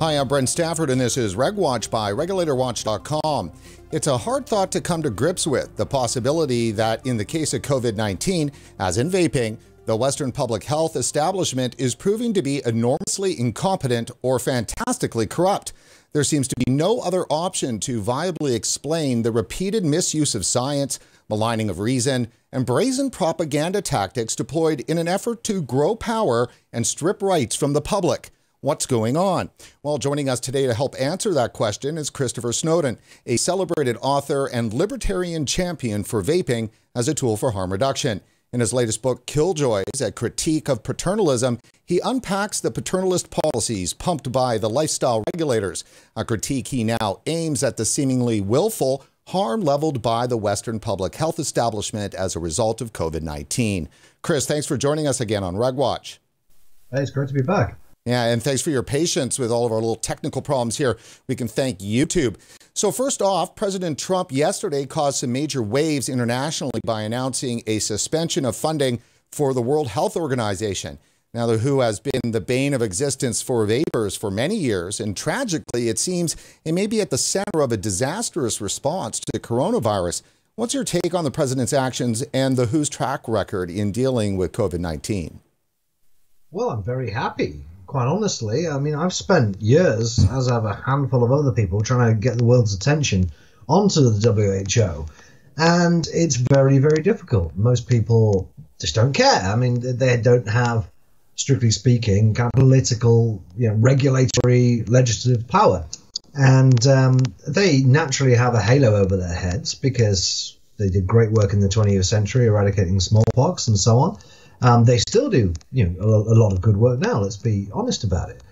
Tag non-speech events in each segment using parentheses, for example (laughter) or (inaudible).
Hi, I'm Brent Stafford, and this is RegWatch by RegulatorWatch.com. It's a hard thought to come to grips with the possibility that, in the case of COVID 19, as in vaping, the Western public health establishment is proving to be enormously incompetent or fantastically corrupt. There seems to be no other option to viably explain the repeated misuse of science, maligning of reason, and brazen propaganda tactics deployed in an effort to grow power and strip rights from the public. What's going on? Well, joining us today to help answer that question is Christopher Snowden, a celebrated author and libertarian champion for vaping as a tool for harm reduction. In his latest book, Killjoys, a critique of paternalism, he unpacks the paternalist policies pumped by the lifestyle regulators, a critique he now aims at the seemingly willful harm leveled by the Western public health establishment as a result of COVID 19. Chris, thanks for joining us again on RegWatch. Hey, it's great to be back. Yeah, and thanks for your patience with all of our little technical problems here. We can thank YouTube. So, first off, President Trump yesterday caused some major waves internationally by announcing a suspension of funding for the World Health Organization. Now, the WHO has been the bane of existence for vapers for many years, and tragically, it seems it may be at the center of a disastrous response to the coronavirus. What's your take on the president's actions and the WHO's track record in dealing with COVID 19? Well, I'm very happy quite honestly. I mean, I've spent years, as have a handful of other people, trying to get the world's attention onto the WHO, and it's very, very difficult. Most people just don't care. I mean, they don't have, strictly speaking, kind of political, you know, regulatory, legislative power, and um, they naturally have a halo over their heads because they did great work in the 20th century eradicating smallpox and so on. Um, they still do, you know, a, a, lot of good work now. Let's be honest about it.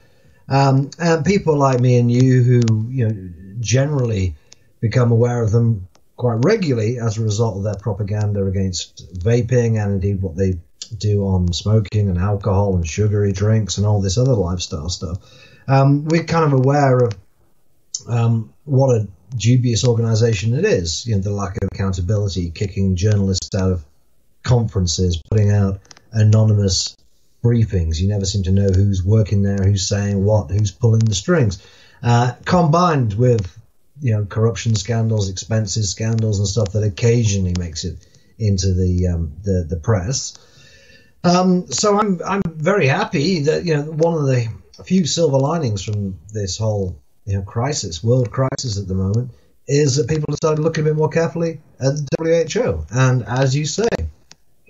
Um, and people like me and you, who you know, generally become aware of them quite regularly as a result of their propaganda against vaping and indeed what they do on smoking and alcohol and sugary drinks and all this other lifestyle stuff. Um, we're kind of aware of um, what a dubious organization it is. You know, the lack of accountability, kicking journalists out of conferences, putting out anonymous briefings. You never seem to know who's working there, who's saying what, who's pulling the strings. Uh, combined with you know corruption scandals, expenses scandals, and stuff that occasionally makes it into the um, the, the press. Um, so I'm I'm very happy that you know one of the few silver linings from this whole you know crisis, world crisis at the moment, is that people started looking a bit more carefully at the WHO. And as you say,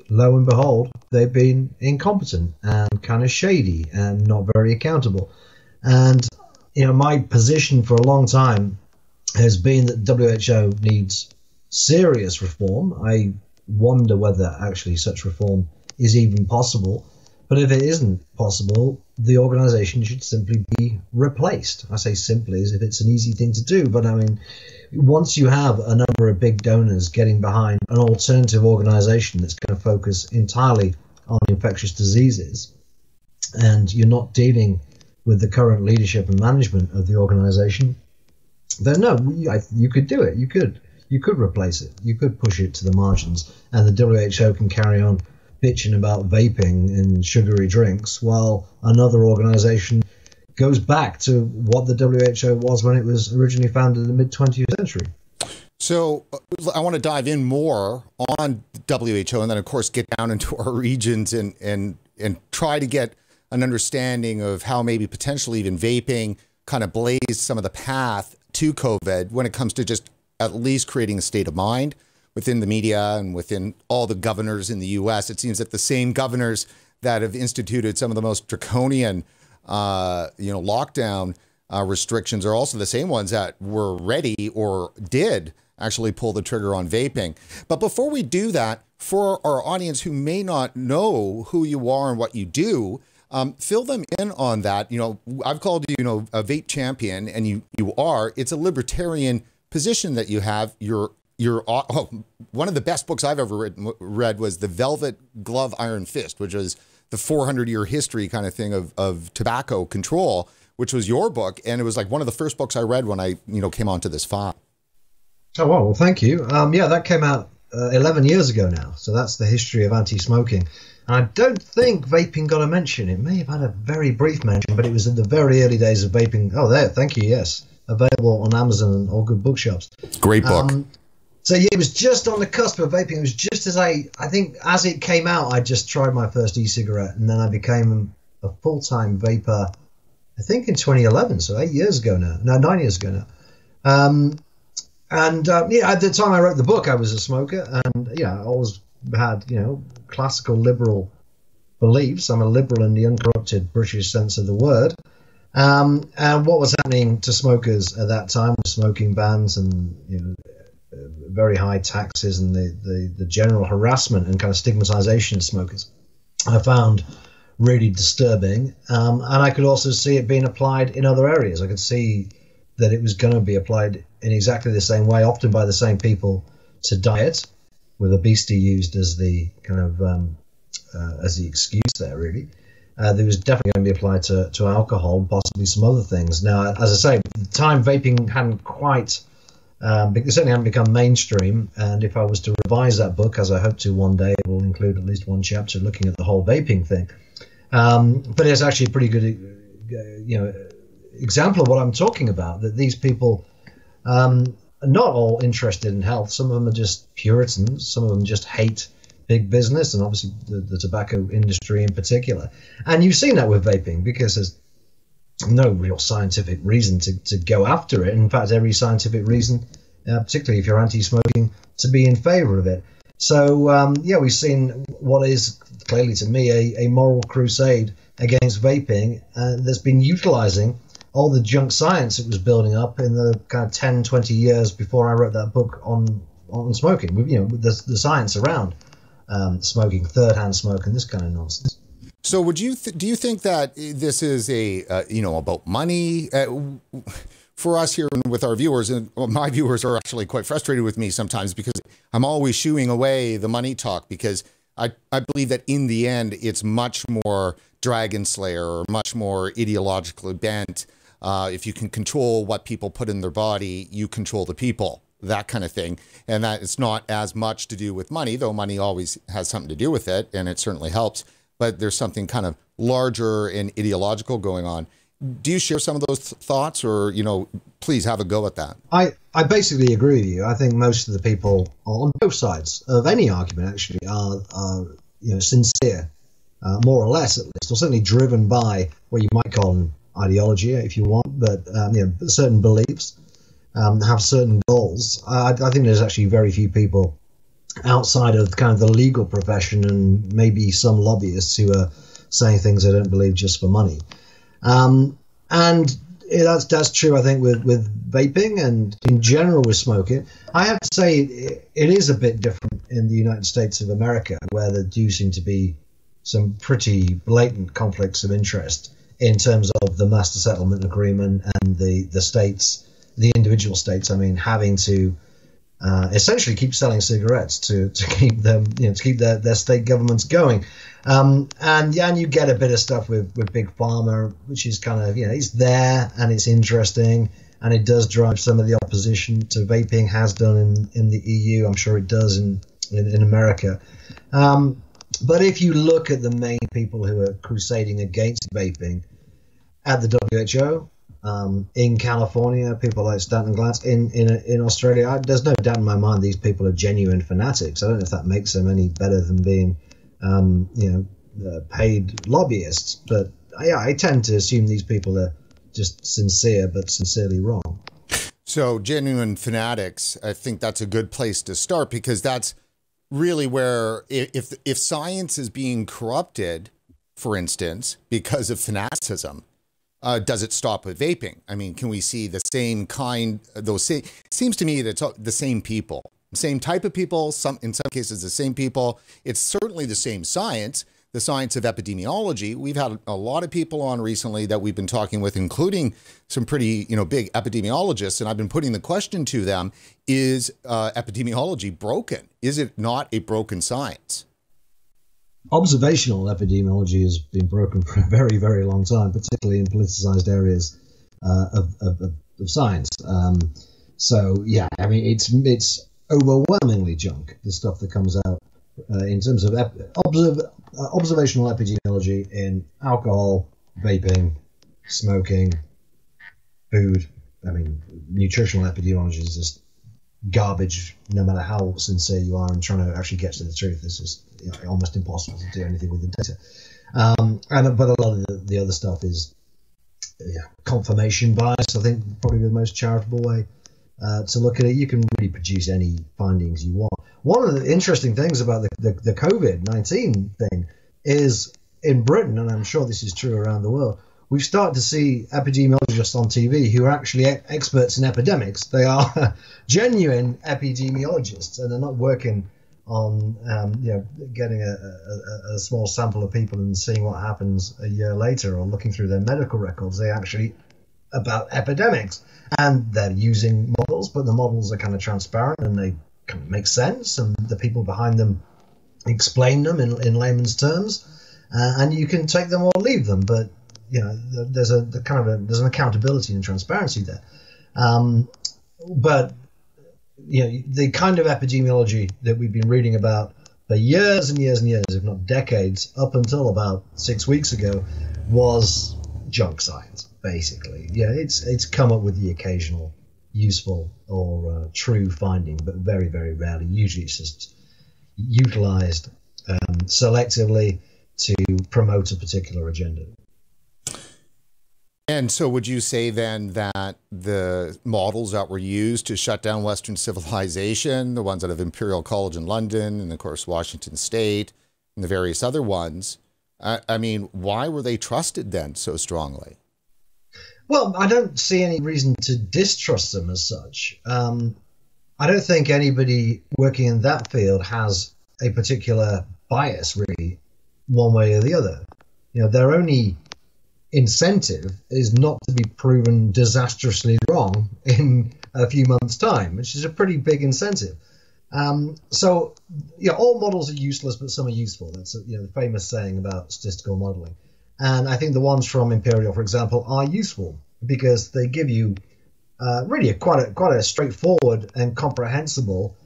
lo and behold, they've been incompetent and kind of shady and not very accountable. And you know, my position for a long time has been that WHO needs serious reform. I wonder whether actually such reform is even possible. But if it isn't possible, the organization should simply be replaced. I say simply as if it's an easy thing to do, but I mean, once you have a number of big donors getting behind an alternative organization that's going to focus entirely on infectious diseases, and you're not dealing with the current leadership and management of the organization, then no, you could do it. You could you could replace it. You could push it to the margins, and the WHO can carry on bitching about vaping and sugary drinks, while another organization goes back to what the WHO was when it was originally founded in the mid 20th century. So uh, I want to dive in more on WHO and then, of course, get down into (laughs) our regions and, and, and try to get an understanding of how maybe potentially even vaping kind of blazed some of the path to COVID when it comes to just at least creating a state of mind within the media and within all the governors in the US. It seems that the same governors that have instituted some of the most draconian uh, you know, lockdown uh, restrictions are also the same ones that were ready or did actually pull the trigger on vaping. But before we do that, for our audience who may not know who you are and what you do, um, fill them in on that. You know, I've called you, you know, a vape champion, and you you are. It's a libertarian position that you have. You're you're oh, (laughs) one of the best books I've ever read was the Velvet Glove Iron Fist, which was the 400 year history kind of thing of, of tobacco control, which was your book. And it was like one of the first books I read when I, you know, came onto this file. Oh, well, well thank you. Um, yeah, that came out uh, 11 years ago now. So that's the history of anti-smoking. And I don't think vaping got a mention. It may have had a very brief mention, but it was in the very early days of vaping. Oh, there, thank you. Yes, available on Amazon and all good bookshops. Great book. Um, so yeah, it was just on the cusp of vaping. It was just as I, I think, as it came out, I just tried my first e-cigarette, and then I became a full-time vaper. I think in 2011, so eight years ago now. No, nine years ago now. Um, and uh, yeah, at the time I wrote the book, I was a smoker, and yeah, I always had you know classical liberal beliefs. I'm a liberal in the uncorrupted British sense of the word. Um, and what was happening to smokers at that time smoking bans and you know, very high taxes and the, the, the general harassment and kind of stigmatization of smokers, I found really disturbing. Um, and I could also see it being applied in other areas. I could see that it was going to be applied in exactly the same way, often by the same people, to diet, with obesity used as the kind of um, uh, as the excuse there, really. Uh, there was definitely going to be applied to, to alcohol and possibly some other things. Now, as I say, the time vaping hadn't quite, um, certainly hadn't become mainstream. And if I was to revise that book, as I hope to one day, it will include at least one chapter looking at the whole vaping thing. Um, but it's actually a pretty good, uh, you know, example of what I'm talking about. That these people um, are not all interested in health. Some of them are just Puritans. Some of them just hate big business and obviously the, the tobacco industry in particular. And you've seen that with vaping because there's no real scientific reason to, to go after it. In fact, every scientific reason, uh, particularly if you're anti-smoking, to be in favor of it. So um, yeah, we've seen what is clearly to me a, a moral crusade against vaping uh, that's been utilizing all the junk science that was building up in the kind of 10, 20 years before I wrote that book on on smoking, you know the, the science around um, smoking, third-hand smoke, and this kind of nonsense. So, would you do you think that this is a uh, you know about money? Uh, for us here with our viewers, and my viewers are actually quite frustrated with me sometimes because I'm always shooing away the money talk because I, I believe that in the end it's much more Dragon Slayer or much more ideologically bent uh, if you can control what people put in their body, you control the people, that kind of thing. And that it's not as much to do with money, though money always has something to do with it, and it certainly helps. But there's something kind of larger and ideological going on. Do you share some of those th- thoughts, or you know, please have a go at that? I I basically agree with you. I think most of the people on both sides of any argument actually are are you know sincere, uh, more or less at least, or certainly driven by what you might call an ideology, if you want, but um, you know, certain beliefs, um, have certain goals. I, I, think there's actually very few people outside of kind of the legal profession and maybe some lobbyists who are saying things they don't believe just for money. Um, and that's that's true. I think with with vaping and in general with smoking, I have to say it, it is a bit different in the United States of America, where there do seem to be some pretty blatant conflicts of interest in terms of the master settlement agreement and the, the states, the individual states, I mean, having to uh, essentially keep selling cigarettes to, to keep them, you know, to keep their, their state governments going. Um, and yeah, and you get a bit of stuff with, with big pharma, which is kind of, you know, it's there and it's interesting and it does drive some of the opposition to vaping has done in, in the EU. I'm sure it does in, in, in America. Um, but if you look at the main people who are crusading against vaping at the WHO, um, in California, people like Stanton Glantz, in in in Australia, I, there's no doubt in my mind these people are genuine fanatics. I don't know if that makes them any better than being, um, you know, uh, paid lobbyists. But I tend to assume these people are just sincere, but sincerely wrong. So genuine fanatics, I think that's a good place to start because that's really where if if science is being corrupted, for instance, because of fanaticism, uh, does it stop with vaping? I mean, can we see the same kind? Those same, seems to me that it's the same people, same type of people. Some in some cases the same people. It's certainly the same science the science of epidemiology. We've had a lot of people on recently that we've been talking with, including some pretty, you know, big epidemiologists. And I've been putting the question to them, is uh, epidemiology broken? Is it not a broken science? Observational epidemiology has been broken for a very, very long time, particularly in politicized areas uh, of, of, of, science. Um, so yeah, I mean, it's it's overwhelmingly junk. The stuff that comes out uh, in terms of ep- uh, observational epidemiology in alcohol, vaping, smoking, food. I mean, nutritional epidemiology is just garbage, no matter how sincere you are in trying to actually get to the truth. It's just you know, almost impossible to do anything with the data. Um, and but a lot of the, the other stuff is yeah, confirmation bias. I think probably the most charitable way uh, to look at it. You can really produce any findings you want. One of the interesting things about the, the, the COVID 19 thing is in Britain, and I'm sure this is true around the world, we've started to see epidemiologists on TV who are actually experts in epidemics. They are (laughs) genuine epidemiologists, and they're not working on um, you know getting a, a, a, small sample of people and seeing what happens a year later, or looking through their medical records. They actually about epidemics, and they're using models, but the models are kind of transparent and they kind of make sense, and the people behind them explain them in, in layman's terms, uh, and you can take them or leave them, but you know there's a the kind of a, there's an accountability and transparency there. Um, but you know the kind of epidemiology that we've been reading about for years and years and years, if not decades, up until about six weeks ago, was junk science. Basically, yeah, it's it's come up with the occasional useful or uh, true finding, but very very rarely. Usually, it's just utilized um, selectively to promote a particular agenda. And so, would you say then that the models that were used to shut down Western (laughs) civilization, the ones out of Imperial College in London, and of course Washington State, and the various other ones, I, I mean, why were they trusted then so strongly? Well, I don't see any reason to distrust them as such. Um, I don't think anybody working in that field has a particular bias, really, one way or the other. You know, they're only incentive is not to be proven disastrously wrong in a few months' time, which is a pretty big incentive. Um, so, yeah, all models are useless, but some are useful. That's you know the famous saying about statistical modeling. And I think the ones from Imperial, for example, are useful because they give you uh, really a, quite a quite a straightforward and comprehensible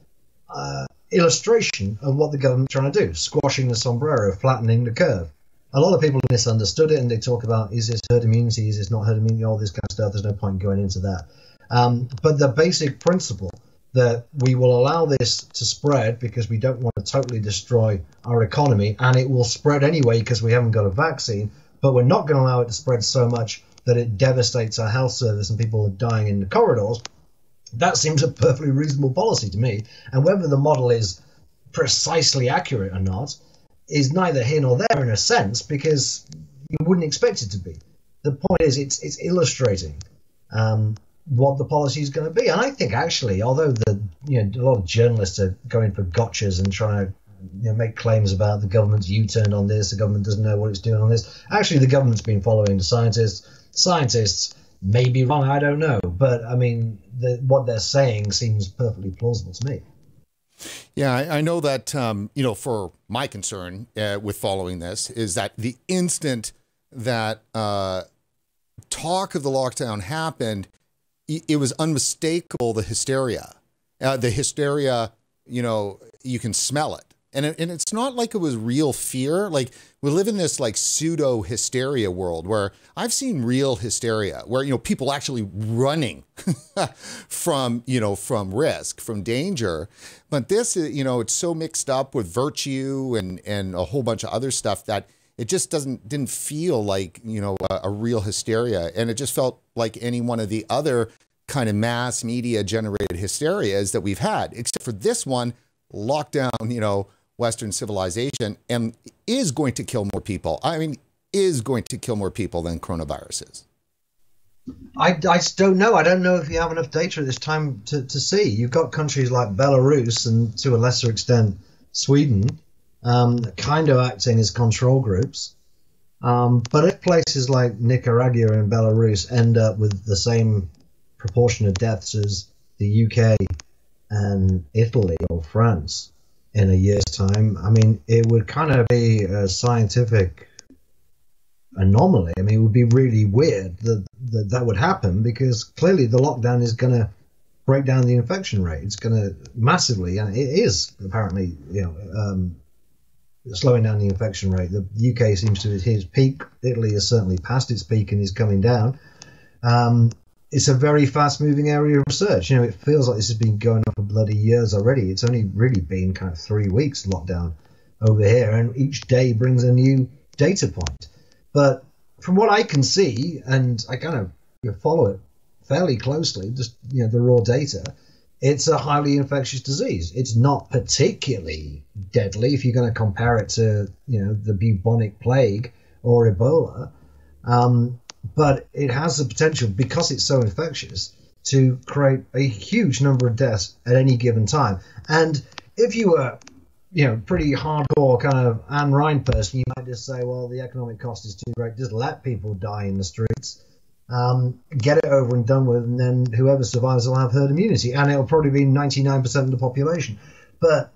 uh, illustration of what the government's trying to do: squashing the sombrero, flattening the curve a lot of people misunderstood it and they talk about is this herd immunity, is this not herd immunity, all this kind of stuff. There's no point going into that. Um, but the basic principle that we will allow this to spread because we don't want to totally destroy our economy and it will spread anyway because we haven't got a vaccine, but we're not going to allow it to spread so much that it devastates our health service and people are dying in the corridors. That seems a perfectly reasonable policy to me. And whether the model is precisely accurate or not, is neither here nor there in a sense because you wouldn't expect it to be. The point is, it's it's illustrating um, what the policy is going to be, and I think actually, although the you know a lot of journalists are going for gotchas and trying to you know, make claims about the government's U-turn on this, the government doesn't know what it's doing on this. Actually, the government's been following the scientists. Scientists may be wrong, I don't know, but I mean, the, what they're saying seems perfectly plausible to me. Yeah, I, I know that, um, you know, for my concern uh, with following this is that the instant that uh, talk of the lockdown happened, it was unmistakable the hysteria. Uh, the hysteria, you know, you can smell it and it, and it's not like it was real fear. Like we live in this like pseudo hysteria world where I've seen real hysteria where you know people actually running (laughs) from you know from risk, from danger. But this is you know it's so mixed up with virtue and and a whole bunch of other stuff that it just doesn't didn't feel like you know a, a real hysteria, and it just felt like any one of the other kind of mass media generated hysterias that we've had, except for this one lockdown, you know Western civilization and is going to kill more people. I mean, is going to kill more people than coronavirus is. I, I don't know. I don't know if you have enough data at this time to, to see. You've got countries like Belarus and to a lesser extent Sweden um, kind of acting as control groups. Um, but if places like Nicaragua and Belarus end up with the same proportion of deaths as the UK and Italy or France, in a year's time, I mean, it would kind of be a scientific anomaly. I mean, it would be really weird that that, that would happen because clearly the lockdown is going to break down the infection rate. It's going to massively, and it is apparently, you know, um, slowing down the infection rate. The UK seems to hit its peak. Italy has certainly passed its peak and is coming down. Um, it's a very fast-moving area of research. You know, it feels like this has been going on for bloody years already. It's only really been kind of three weeks lockdown over here, and each day brings a new data point. But from what I can see, and I kind of you know, follow it fairly closely, just you know the raw data, it's a highly infectious disease. It's not particularly deadly if you're going to compare it to you know the bubonic plague or Ebola, um, but it has the potential because it's so infectious to create a huge number of deaths at any given time. And if you were you know, pretty hardcore kind of Ayn Rand person, you might just say, well, the economic cost is too great. Just let people die in the streets um, get it over and done with, and then whoever survives will have herd immunity, and it'll probably be 99% of the population. But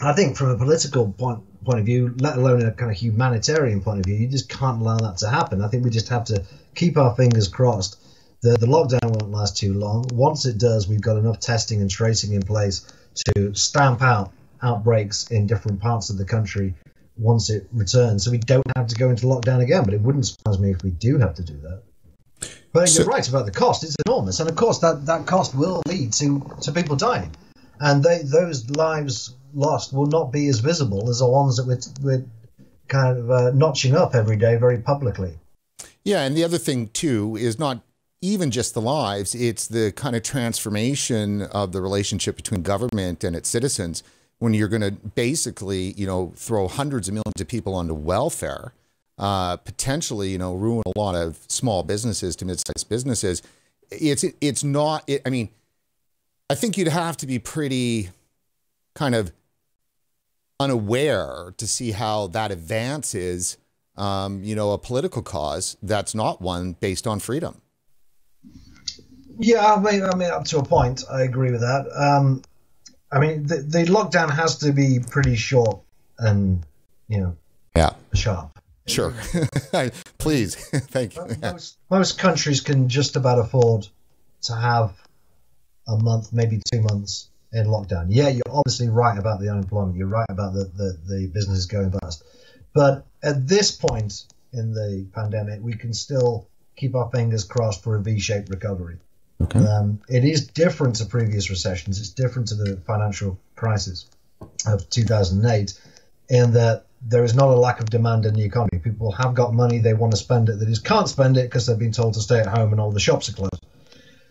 I think from a political point point of view, let alone a kind of humanitarian point of view, you just can't allow that to happen. I think we just have to keep our fingers crossed. that the lockdown won't last too long. Once it does, we've got enough testing and tracing in place to stamp out outbreaks in different parts of the country once it returns. So we don't have to go into lockdown again. But it wouldn't surprise me if we do have to do that. But so, you're right about the cost; it's enormous, and of course that, that cost will lead to, to people dying, and they, those lives lost will not be as visible as the ones that we're, we're kind of uh, notching up every day very publicly. Yeah, and the other thing too is not even just the lives; it's the kind of transformation of the relationship between government and its citizens. When you're going to basically, you know, throw hundreds of millions of people onto welfare uh, potentially, you know, ruin a lot of small businesses to mid-sized businesses. It's it's not. It, I mean, I think you'd have to be pretty kind of unaware to see how that advances, um, you know, a political cause that's not one based on freedom. Yeah, I mean, I mean, up to a point, I agree with that. Um, I mean, the, the lockdown has to be pretty short and, you know, yeah, sharp. Sure. (laughs) Please. (laughs) Thank you. Most, most countries can just about afford to have a month, maybe two months in lockdown. Yeah, you're obviously right about the unemployment. You're right about the, the, the businesses going bust. But at this point in the pandemic, we can still keep our fingers crossed for a V-shaped recovery. Okay. Um, it is different to previous recessions. It's different to the financial crisis of 2008 in that there is not a lack of demand in the economy. People have got money, they want to spend it, they just can't spend it because they've been told to stay at home and all the shops are closed.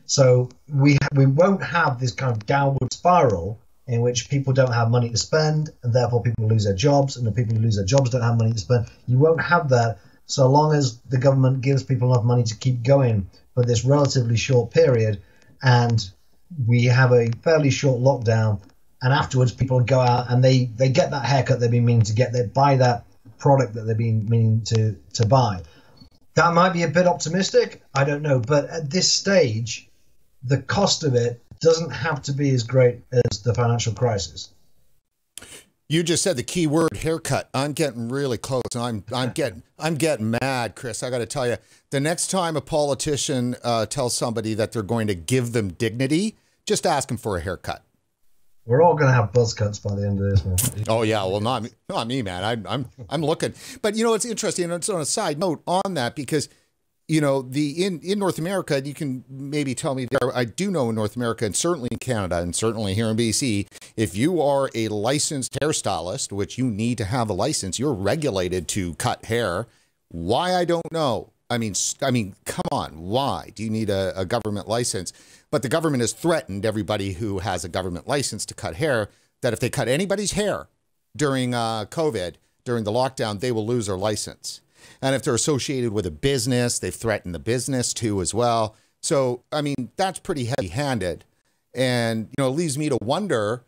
So we we won't have this kind of downward spiral in which people don't have money to spend and therefore people lose their jobs and the people who lose their jobs don't have money to spend. You won't have that so long as the government gives people enough money to keep going for this relatively short period and we have a fairly short lockdown and afterwards people go out and they they get that haircut they've been meaning to get. They buy that product that they've been meaning to to buy. That might be a bit optimistic. I don't know. But at this stage the cost of it doesn't have to be as great as the financial crisis you just said the key word haircut. I'm getting really close. I'm I'm getting I'm getting mad, Chris. I got to tell you, the next time a politician uh, tells somebody that they're going to give them dignity, just ask them for a haircut. We're all going to have buzz cuts by the end of this. Oh yeah, well not me, not me, man. I'm I'm I'm looking, but you know it's interesting. And it's on a side note on that because you know the in in North America, you can maybe tell me there. I do know in North America and certainly in Canada and certainly here in BC, if you are a licensed hairstylist, which you need to have a license, you're regulated to cut hair. Why I don't know. I mean, I mean, come on. Why do you need a, a government license? But the government has threatened everybody who has a government license to cut hair that if they cut anybody's hair during uh, COVID, during the lockdown, they will lose their license. And if they're associated with a business, they've threatened the business too as well. So, I mean, that's pretty heavy handed. And, you know, it leaves me to wonder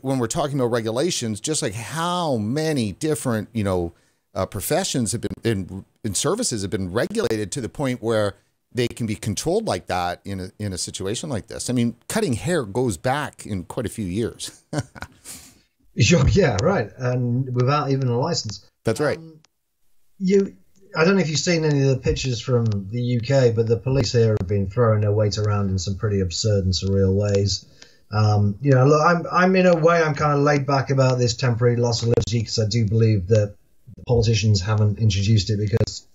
when we're talking about regulations, just like how many different, you know, uh, professions have been in, in services have been regulated to the point where they can be controlled like that in a, in a situation like this. I mean, cutting hair goes back in quite a few years. sure, (laughs) (laughs) yeah, right, and without even a license. That's right. Um, you I don't know if you've seen any of the pictures from the UK, but the police here have been throwing their weight around in some pretty absurd and surreal ways. Um, you know, look, I'm, I'm in a way, I'm kind of laid back about this temporary loss of liberty because I do believe that politicians haven't introduced it because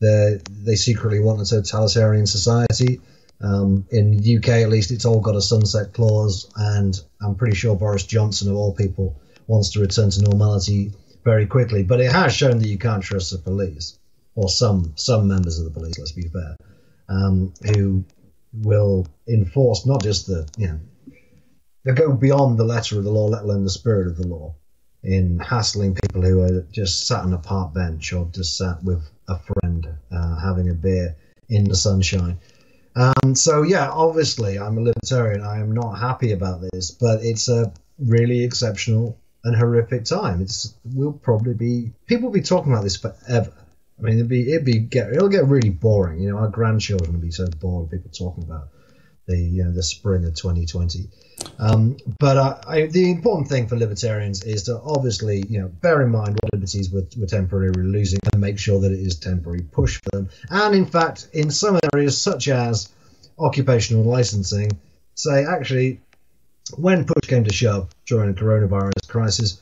they they secretly want a totalitarian society. Um, in the UK, at least, it's all got a sunset clause, and I'm pretty sure Boris Johnson, of all people, wants to return to normality very quickly. But it has shown that you can't trust the police, or some some members of the police. Let's be fair, um, who will enforce not just the you know they go beyond the letter of the law, let alone the spirit of the law, in hassling people who are just sat on a park bench or just sat with a friend uh, having a beer in the sunshine. Um, so yeah, obviously I'm a libertarian. I am not happy about this, but it's a really exceptional and horrific time. It's we'll probably be people will be talking about this forever. I mean, it'd be it'd be get it'll get really boring. You know, our grandchildren will be so bored of people talking about the you know the spring of 2020. Um, but uh, I, the important thing for libertarians is to obviously, you know, bear in mind what liberties we're, we're temporarily losing and make sure that it is temporary push for them. And in fact, in some areas such as occupational licensing, say actually, when push came to shove during the coronavirus crisis,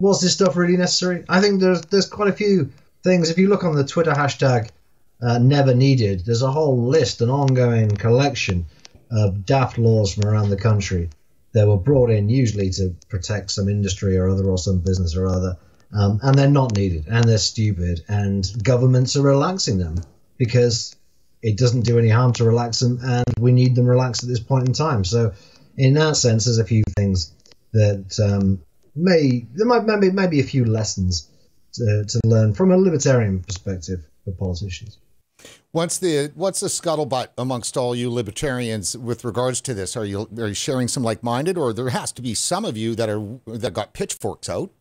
was this stuff really necessary? I think there's there's quite a few things. If you look on the Twitter hashtag uh, never needed, there's a whole list, an ongoing collection of daft laws from around the country that were brought in usually to protect some industry or other or some business or other. Um, and they're not needed and they're stupid and governments are relaxing them because it doesn't do any harm to relax them and we need them relaxed at this point in time so in that sense there's a few things that um, may there might maybe maybe a few lessons to, to learn from a libertarian perspective for politicians What's the what's the scuttlebutt amongst all you libertarians with regards to this? Are you are you sharing some like minded, or there has to be some of you that are that got pitchforks out?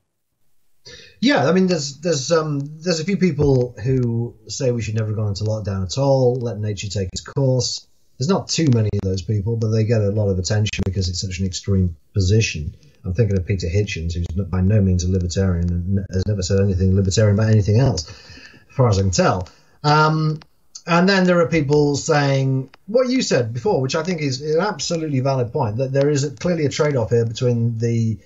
Yeah, I mean, there's there's um there's a few people who say we should never go into lockdown at all, let nature take its course. There's not too many of those people, but they get a lot of attention because it's such an extreme position. I'm thinking of Peter Hitchens, who's by no means a libertarian and has never said anything libertarian about anything else, as far as I can tell. Um, and then there are people saying what you said before, which I think is an absolutely valid point, that there is clearly a trade off here between the,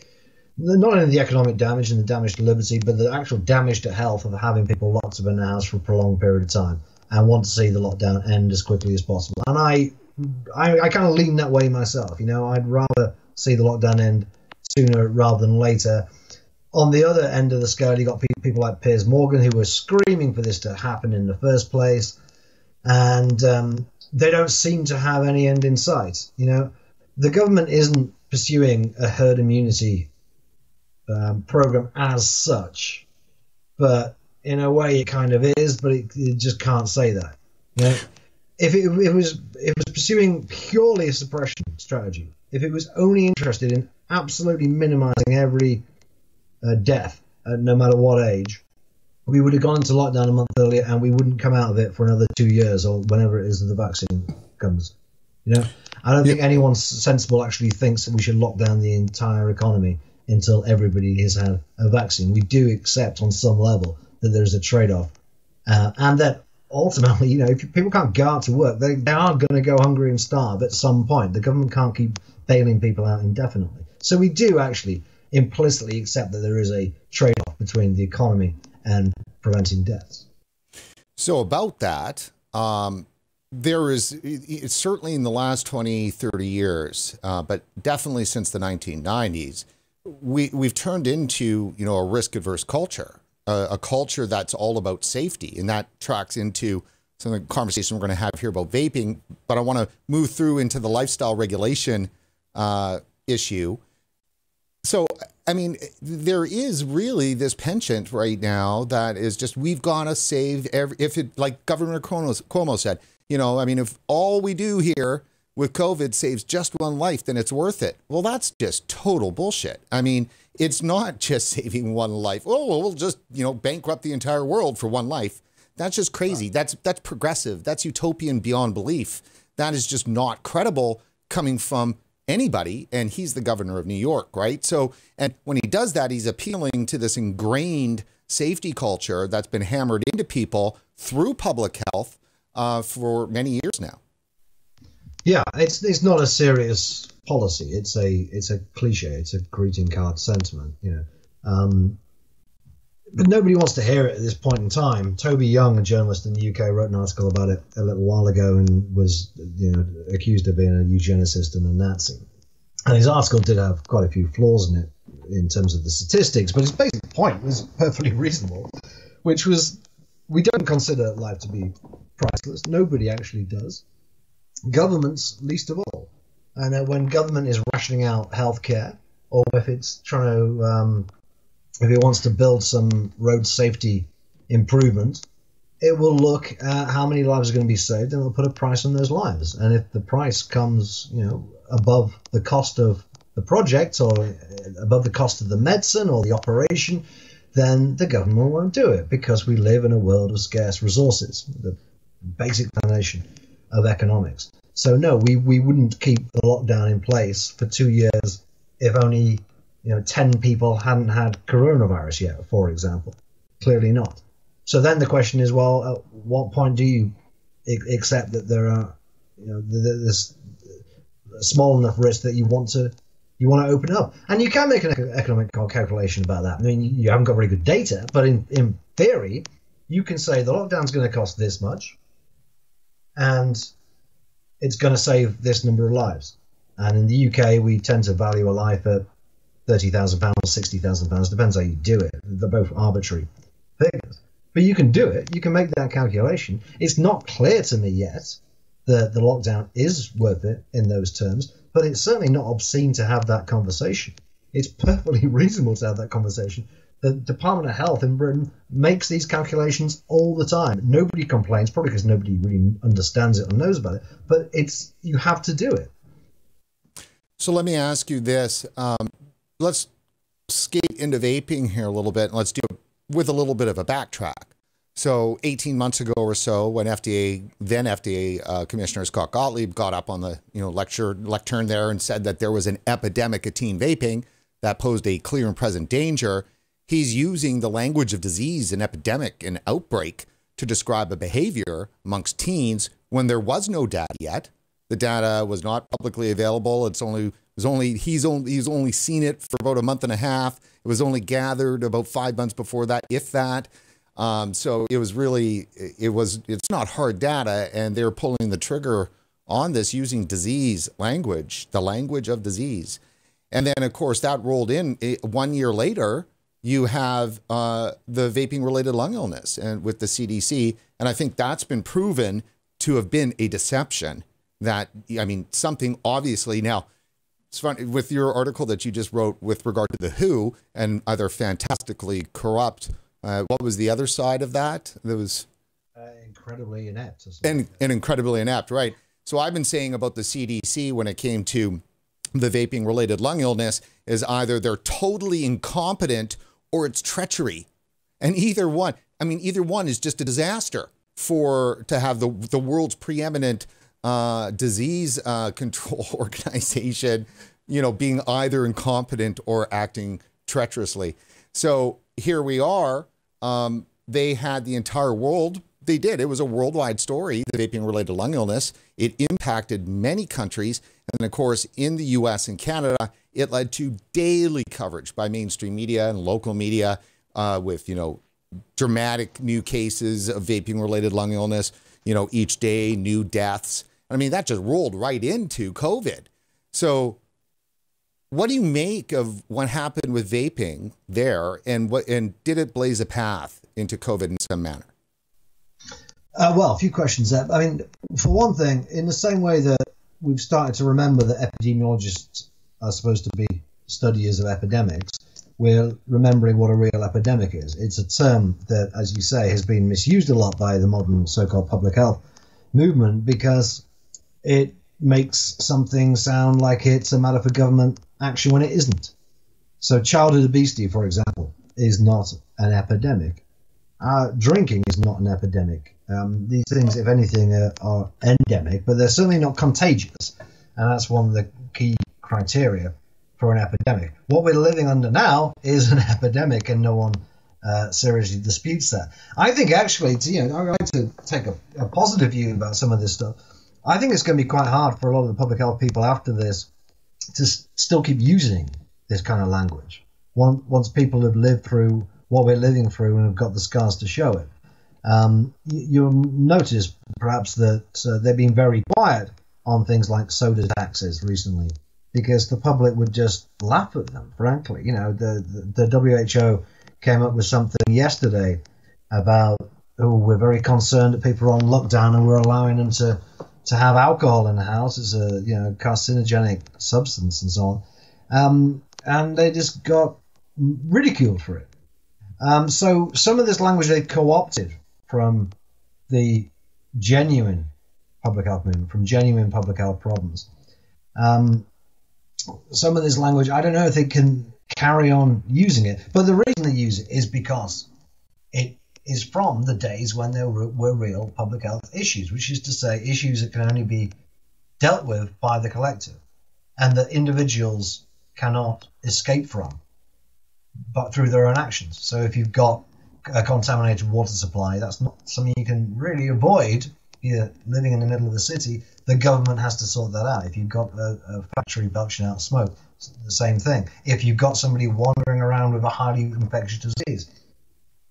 not only the economic damage and the damage to liberty, but the actual damage to health of having people locked up in the house for a prolonged period of time and want to see the lockdown end as quickly as possible. And I, I, I kind of lean that way myself. You know, I'd rather see the lockdown end sooner rather than later. On the other end of the scale, you got people like Piers Morgan who were screaming for this to happen in the first place and um, they don't seem to have any end in sight. You know, the government isn't pursuing a herd immunity um, program as such, but in a way it kind of is, but it, it just can't say that. You know, if it, it was it was pursuing purely a suppression strategy, if it was only interested in absolutely minimizing every uh, death, no matter what age, we would have gone into lockdown a month earlier and we wouldn't come out of it for another two years or whenever it is that the vaccine comes. You know, I don't yeah. think anyone sensible actually thinks that we should lock down the entire economy until everybody has had a vaccine. We do accept on some level that there's a trade-off, uh, and that ultimately, you know, if people can't go out to work, they, they are going to go hungry and starve at some point. The government can't keep bailing people out indefinitely. So we do actually implicitly accept that there is a trade-off between the economy and preventing deaths. So, about that, um, there is certainly in the last 20, 30 years, uh, but definitely since the 1990s, we, we've turned into you know a risk adverse culture, uh, a culture that's all about safety, and that tracks into some of the conversation we're going to have here about vaping. But I want to move through into the lifestyle regulation uh, issue. So I mean, there is really this penchant right now that is just we've got to save every. If it like Governor Cuomo, Cuomo said, you know, I mean, if all we do here with COVID saves just one life, then it's worth it. Well, that's just total bullshit. I mean, it's not (laughs) just saving one life. Oh, well, we'll just you know bankrupt the entire world for one life. That's just crazy. That's that's progressive. That's utopian beyond belief. That is just not credible coming from anybody, and he's the governor of New York, right? So, and when he does that, he's appealing to this ingrained safety culture that's been hammered into people through public health uh, for many years now. Yeah, it's it's not a serious policy. It's a it's a cliche. It's a greeting card sentiment. You know, um, but nobody wants to hear it at this point in time. Toby Young, a journalist in the UK, wrote an article about it a little while ago and was you know accused of being a eugenicist and a Nazi. And his article did have quite a few flaws in it in terms of the statistics, but his basic point was perfectly reasonable, which was we don't consider life to be priceless. Nobody actually does. Governments, least of all. And uh, when government is rationing out healthcare, or if it's trying to, um, if it wants to build some road safety improvement, it will look at how many lives are going to be saved and it'll put a price on those lives. And if the price comes, you know, above the cost of the project or above the cost of the medicine or the operation, then the government won't do it because we live in a world of scarce resources, the basic foundation of economics. So no, we, we wouldn't keep the lockdown in place for two years if only you know ten people hadn't had coronavirus yet, for example. Clearly not. So then the question is, well, at what point do you accept that there are you know there's small enough risk that you want to you want to open up, and you can make an economic calculation about that. I mean, you haven't got very good data, but in in theory, you can say the lockdown's going to cost this much, and it's going to save this number of lives. And in the UK, we tend to value a life at thirty thousand pounds, sixty thousand pounds. Depends how you do it. They're both arbitrary figures, but you can do it. You can make that calculation. It's not clear to me yet that the lockdown is worth it in those terms, but it's certainly not obscene to have that conversation. It's perfectly (laughs) reasonable to have that conversation the Department of Health in Britain makes these calculations all the time. Nobody complains, probably because nobody really understands it or knows about it. But it's you have to do it. So let me ask you this: um, Let's skate into vaping here a little bit, and let's do it with a little bit of a backtrack. So 18 months ago or so, when FDA then FDA uh, Commissioner Scott Gottlieb got up on the you know lecture lectern there and said that there was an epidemic of teen vaping that posed a clear and present danger He's using the language of disease and epidemic and outbreak to describe a behavior amongst teens when there was no data yet. The data was not publicly available. It's only was only he's only he's only seen it for about a month and a half. It was only gathered about five months before that, if that. Um, so it was really it was it's not hard data, and they're pulling the trigger on this using disease language, the language of disease. And then, of course, that rolled in eh, one year later you have uh, the vaping related lung illness and with the CDC. And I think that's been proven to have been a deception that, I mean, something obviously now it's funny with your article that you just wrote with regard to the WHO and other fantastically corrupt. Uh, what was the other side of that? That was uh, incredibly inept. And, and incredibly inept, right? So I've been saying about the CDC when it came to the vaping related lung illness is either they're totally incompetent or it's treachery. And either one, I mean, either one is just a disaster for to have the the world's preeminent uh, disease uh, (laughs) control (laughs) organization, you know, being either incompetent or acting treacherously. So here we are. Um, they had the entire world. They did. It was a worldwide story, the vaping related lung illness. It impacted many countries. And of course, in the US and Canada, it led to daily coverage by mainstream media and local media uh, with, you know, dramatic new cases of vaping related lung illness, you know, each day, new deaths. I mean, that just rolled right into COVID. So, what do you make of what happened with vaping there, and what and did it blaze a path into COVID in some manner? Uh, well, a few questions there. I mean, for one thing, in the same way that we've started to remember that epidemiologists are supposed to be studiers of epidemics, we're remembering what a real epidemic is. It's a term that, as you say, has been misused a lot by the modern so called public health movement because it makes something sound like it's a matter for government action when it isn't. So, childhood obesity, for example, is not an epidemic. Uh, drinking is not an epidemic. Um, these things, if anything, are, are endemic, but they're certainly not contagious. And that's one of the key criteria for an epidemic. What we're living under now is an (laughs) epidemic, and no one uh, seriously disputes that. I think actually, to, you know, I like to take a, a positive view about some of this stuff. I think it's going to be quite hard for a lot of the public health people after this to s- still keep using this kind of language. Once people have lived through what we're living through and have got the scars to show it. Um, you, you'll notice perhaps that uh, they've been very quiet on things like soda taxes recently because the public would just laugh at them, frankly. You know, the, the, the WHO came up with something yesterday about, oh, we're very concerned that people are on lockdown and we're allowing them to, to have alcohol in the house. It's a, you know, carcinogenic substance and so on. Um, and they just got ridiculed for it. Um, so some of this language they co-opted from the genuine public health movement, from genuine public health problems. Um, some of this language, I don't know if they can carry on using it, but the reason they use it is because it is from the days when there were, were real public health issues, which is to say, issues that can only be dealt with by the collective and that individuals cannot escape from but through their own actions. So if you've got a contaminated water supply, that's not something you can really avoid. You're living in the middle of the city, the government has to sort that out. If you've got a, a factory belching out smoke, the same thing. If you've got somebody wandering around with a highly infectious disease,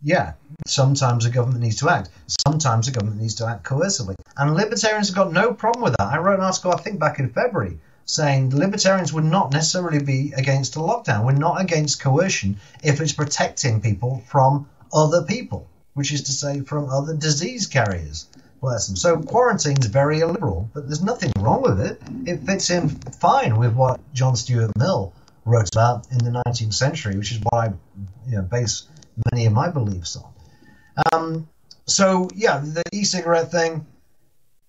yeah, sometimes the government needs to act. Sometimes the government needs to act coercively. And libertarians have got no problem with that. I wrote an article, I think, back in February, saying libertarians would not necessarily be against a lockdown. We're not against coercion if it's protecting people from other people, which is to say, from other disease carriers. Bless them. So quarantine is very illiberal, but there's nothing wrong with it. It fits in fine with what John Stuart Mill wrote about in the 19th century, which is what I you know, base many of my beliefs on. Um, so yeah, the e-cigarette thing,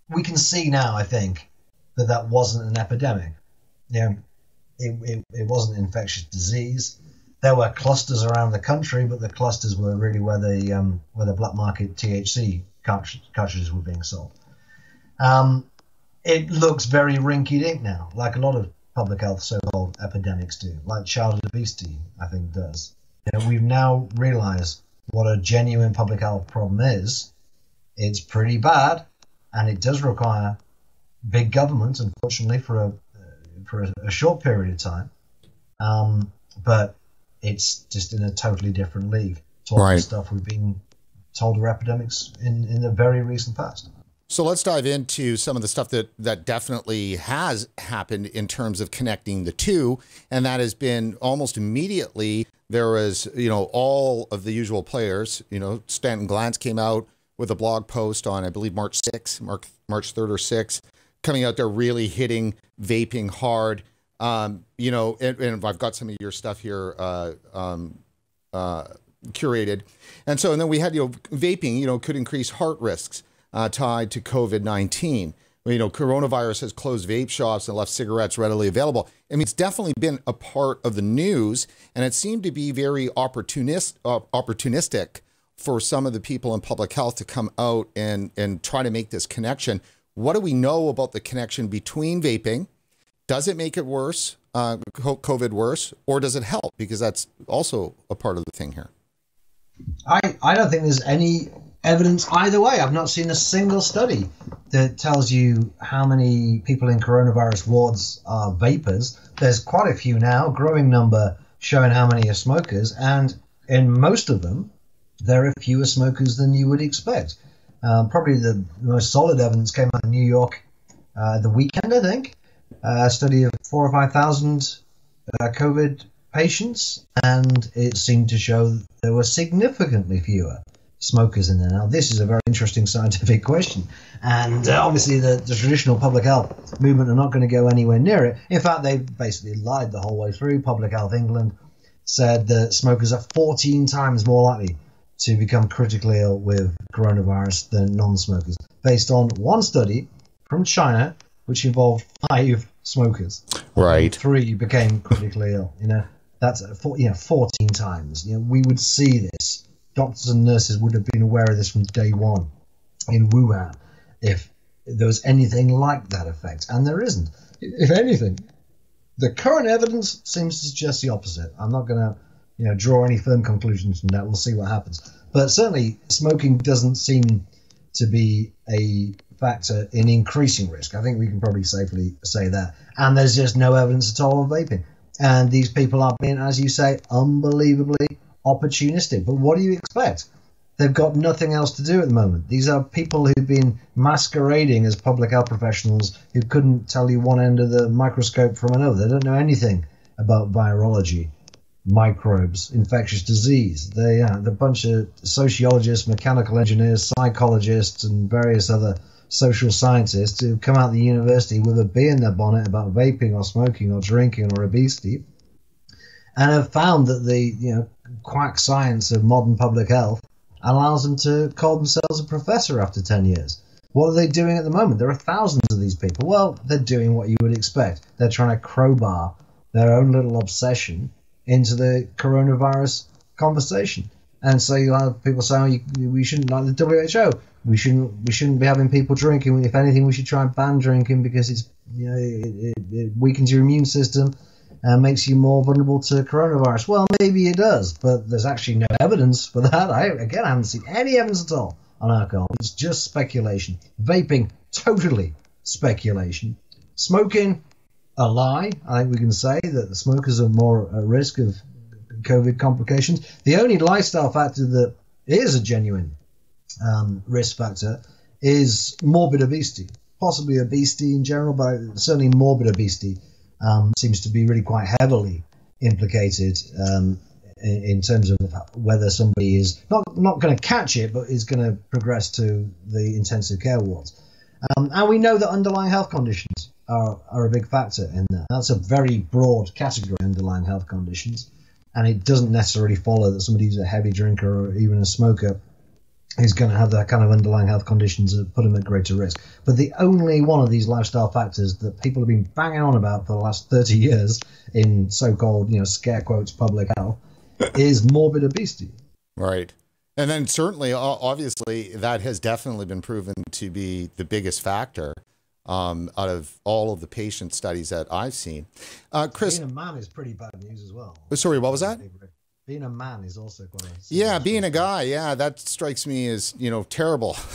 we can see now, I think, that that wasn't an epidemic. Know, it, it, it wasn't an infectious disease. There were clusters around the country, but the clusters were really where the um, where the black market THC cartridges were being sold. Um, it looks very rinky-dink now, like a lot of public health so-called epidemics do, like childhood obesity, I think does. You know, we've now realised what a genuine public health problem is. It's pretty bad, and it does require big government, unfortunately, for a for a, a short period of time. Um, but it's just in a totally different league all Right. stuff we've been told are epidemics in, in the very recent past. So let's dive into some of the stuff that that definitely has happened in terms of connecting the two, and that has been almost immediately there was you know all of the usual players. You know, Stanton Glantz came out with a blog post on I believe March 6th, March March 3rd or 6th, coming out there really hitting vaping hard. Um, you know, and, and I've got some of your stuff here. Uh, um, uh, curated. And so, and then we had, you know, vaping, you know, could increase heart risks uh, tied to COVID 19. You know, coronavirus has closed vape shops and left cigarettes readily available. I mean, it's definitely been a part of the news, and it seemed to be very opportunist, uh, opportunistic for some of the people in public health to come out and, and try to make this connection. What do we know about the connection between vaping? Does it make it worse, uh, COVID worse, or does it help? Because that's also a part of the thing here. I, I don't think there's any evidence either way. I've not seen a single study that tells you how many people in coronavirus wards are vapers. There's quite a few now, growing number showing how many are smokers, and in most of them, there are fewer smokers than you would expect. Um, probably the most solid evidence came out of New York uh, the weekend, I think. A study of four or five thousand uh, COVID patients, and it seemed to show there were significantly fewer smokers in there. Now, this is a very interesting scientific question, and uh, obviously the, the traditional public health movement are not going to go anywhere near it. In fact, they basically lied the whole way through. Public Health England said that smokers are 14 times more likely to become critically ill with coronavirus than non-smokers, based on one study from China, which involved five smokers Right. three became critically ill. You know, that's four, you know, 14 times. You know, we would see this. Doctors and nurses would have been aware of this from day one in Wuhan if there was anything like that effect, and there isn't. If anything, the current evidence seems to suggest the opposite. I'm not going to, you know draw any firm conclusions from that. We'll see what happens. But certainly, smoking doesn't seem to be a factor in increasing risk. I think we can probably safely say that. And there's just no evidence at all of vaping. And these people are being, as you say, unbelievably opportunistic. But what do you expect? They've got nothing else to do at the moment. These are people who've been masquerading as public health professionals who couldn't tell you one end of the microscope from another. They don't know anything about virology, microbes, infectious disease. They uh, are a bunch of sociologists, mechanical engineers, psychologists, and various other social scientists who come out of the university with a bee in their bonnet about vaping or smoking or drinking or obesity, and have found that the you know quack science of modern public health allows them to call themselves a professor after 10 years. What are they doing at the moment? There are thousands of these people. Well, they're doing what you would expect. They're trying to crowbar their own little obsession into the coronavirus conversation. And so you have people saying oh, we shouldn't like the WHO. We shouldn't we shouldn't be having people drinking. If anything, we should try and ban drinking because it's you know it, it, it weakens your immune system and makes you more vulnerable to coronavirus. Well, maybe it does, but there's actually no evidence for that. I again I haven't seen any evidence at all on alcohol. It's just speculation. Vaping, totally speculation. Smoking, a lie. I think we can say that the smokers are more at risk of COVID complications. The only lifestyle factor that is a genuine um, risk factor is morbid obesity, possibly obesity in general, but certainly morbid obesity um, seems to be really quite heavily implicated um, in, in, terms of whether somebody is not not going to catch it, but is going to progress to the intensive care wards. Um, and we know that underlying health conditions are, are a big factor in that. That's a very broad category, underlying health conditions. And it doesn't necessarily follow that somebody who's a heavy drinker or even a smoker is going to have that kind of underlying health conditions that put them at greater risk. But the only one of these lifestyle factors that people have been banging on about for the last 30 years in so-called, you know, scare quotes public health is morbid obesity. Right. And then certainly, obviously, that has definitely been proven to be the biggest factor um, out of all of the patient studies that I've seen. Uh, Chris, being a man is pretty bad news as well. Sorry, what was that? Being a man is also quite a yeah being a guy yeah that strikes me as you know terrible. (laughs)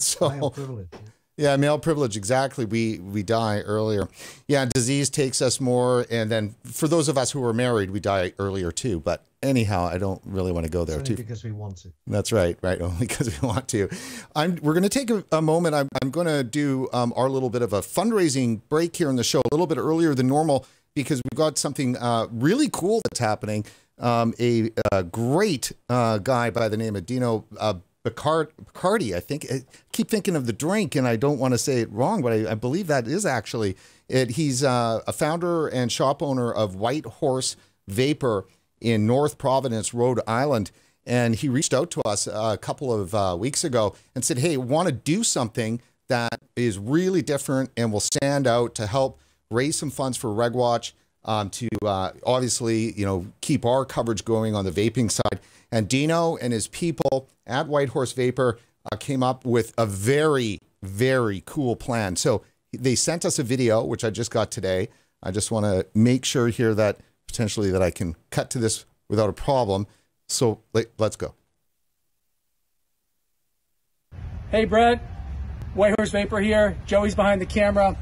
So male privilege yeah. yeah male privilege exactly. We we die earlier. Yeah disease takes us more and then for those of us who are married we die earlier too. But anyhow i don't really want to go there too. because we want to. That's right right (laughs) only because we want to. I'm we're going to take a, a, moment. I'm, I'm going to do um, our little bit of a fundraising break here in the show a little bit earlier than normal because we've got something uh, really cool that's happening um, a, a, great uh, guy by the name of Dino uh, Bacardi. I think I keep thinking of the drink, and I don't want to say it wrong, but I, I believe that is actually it. He's uh, a founder and shop owner of White Horse Vapor in North Providence, Rhode Island. And he reached out to us a couple of uh, weeks ago and said, Hey, want to do something that is really different and will stand out to help raise some funds for RegWatch um, to uh, obviously, you know, keep our coverage going on the vaping side. And Dino and his people at White Horse Vapor uh, came up with a very, very cool plan. So they sent us a video, which I just got today. I just want to make sure here that potentially that I can cut to this without a problem. So let, let's go. Hey, Brent. White Horse Vapor here. Joey's behind the camera.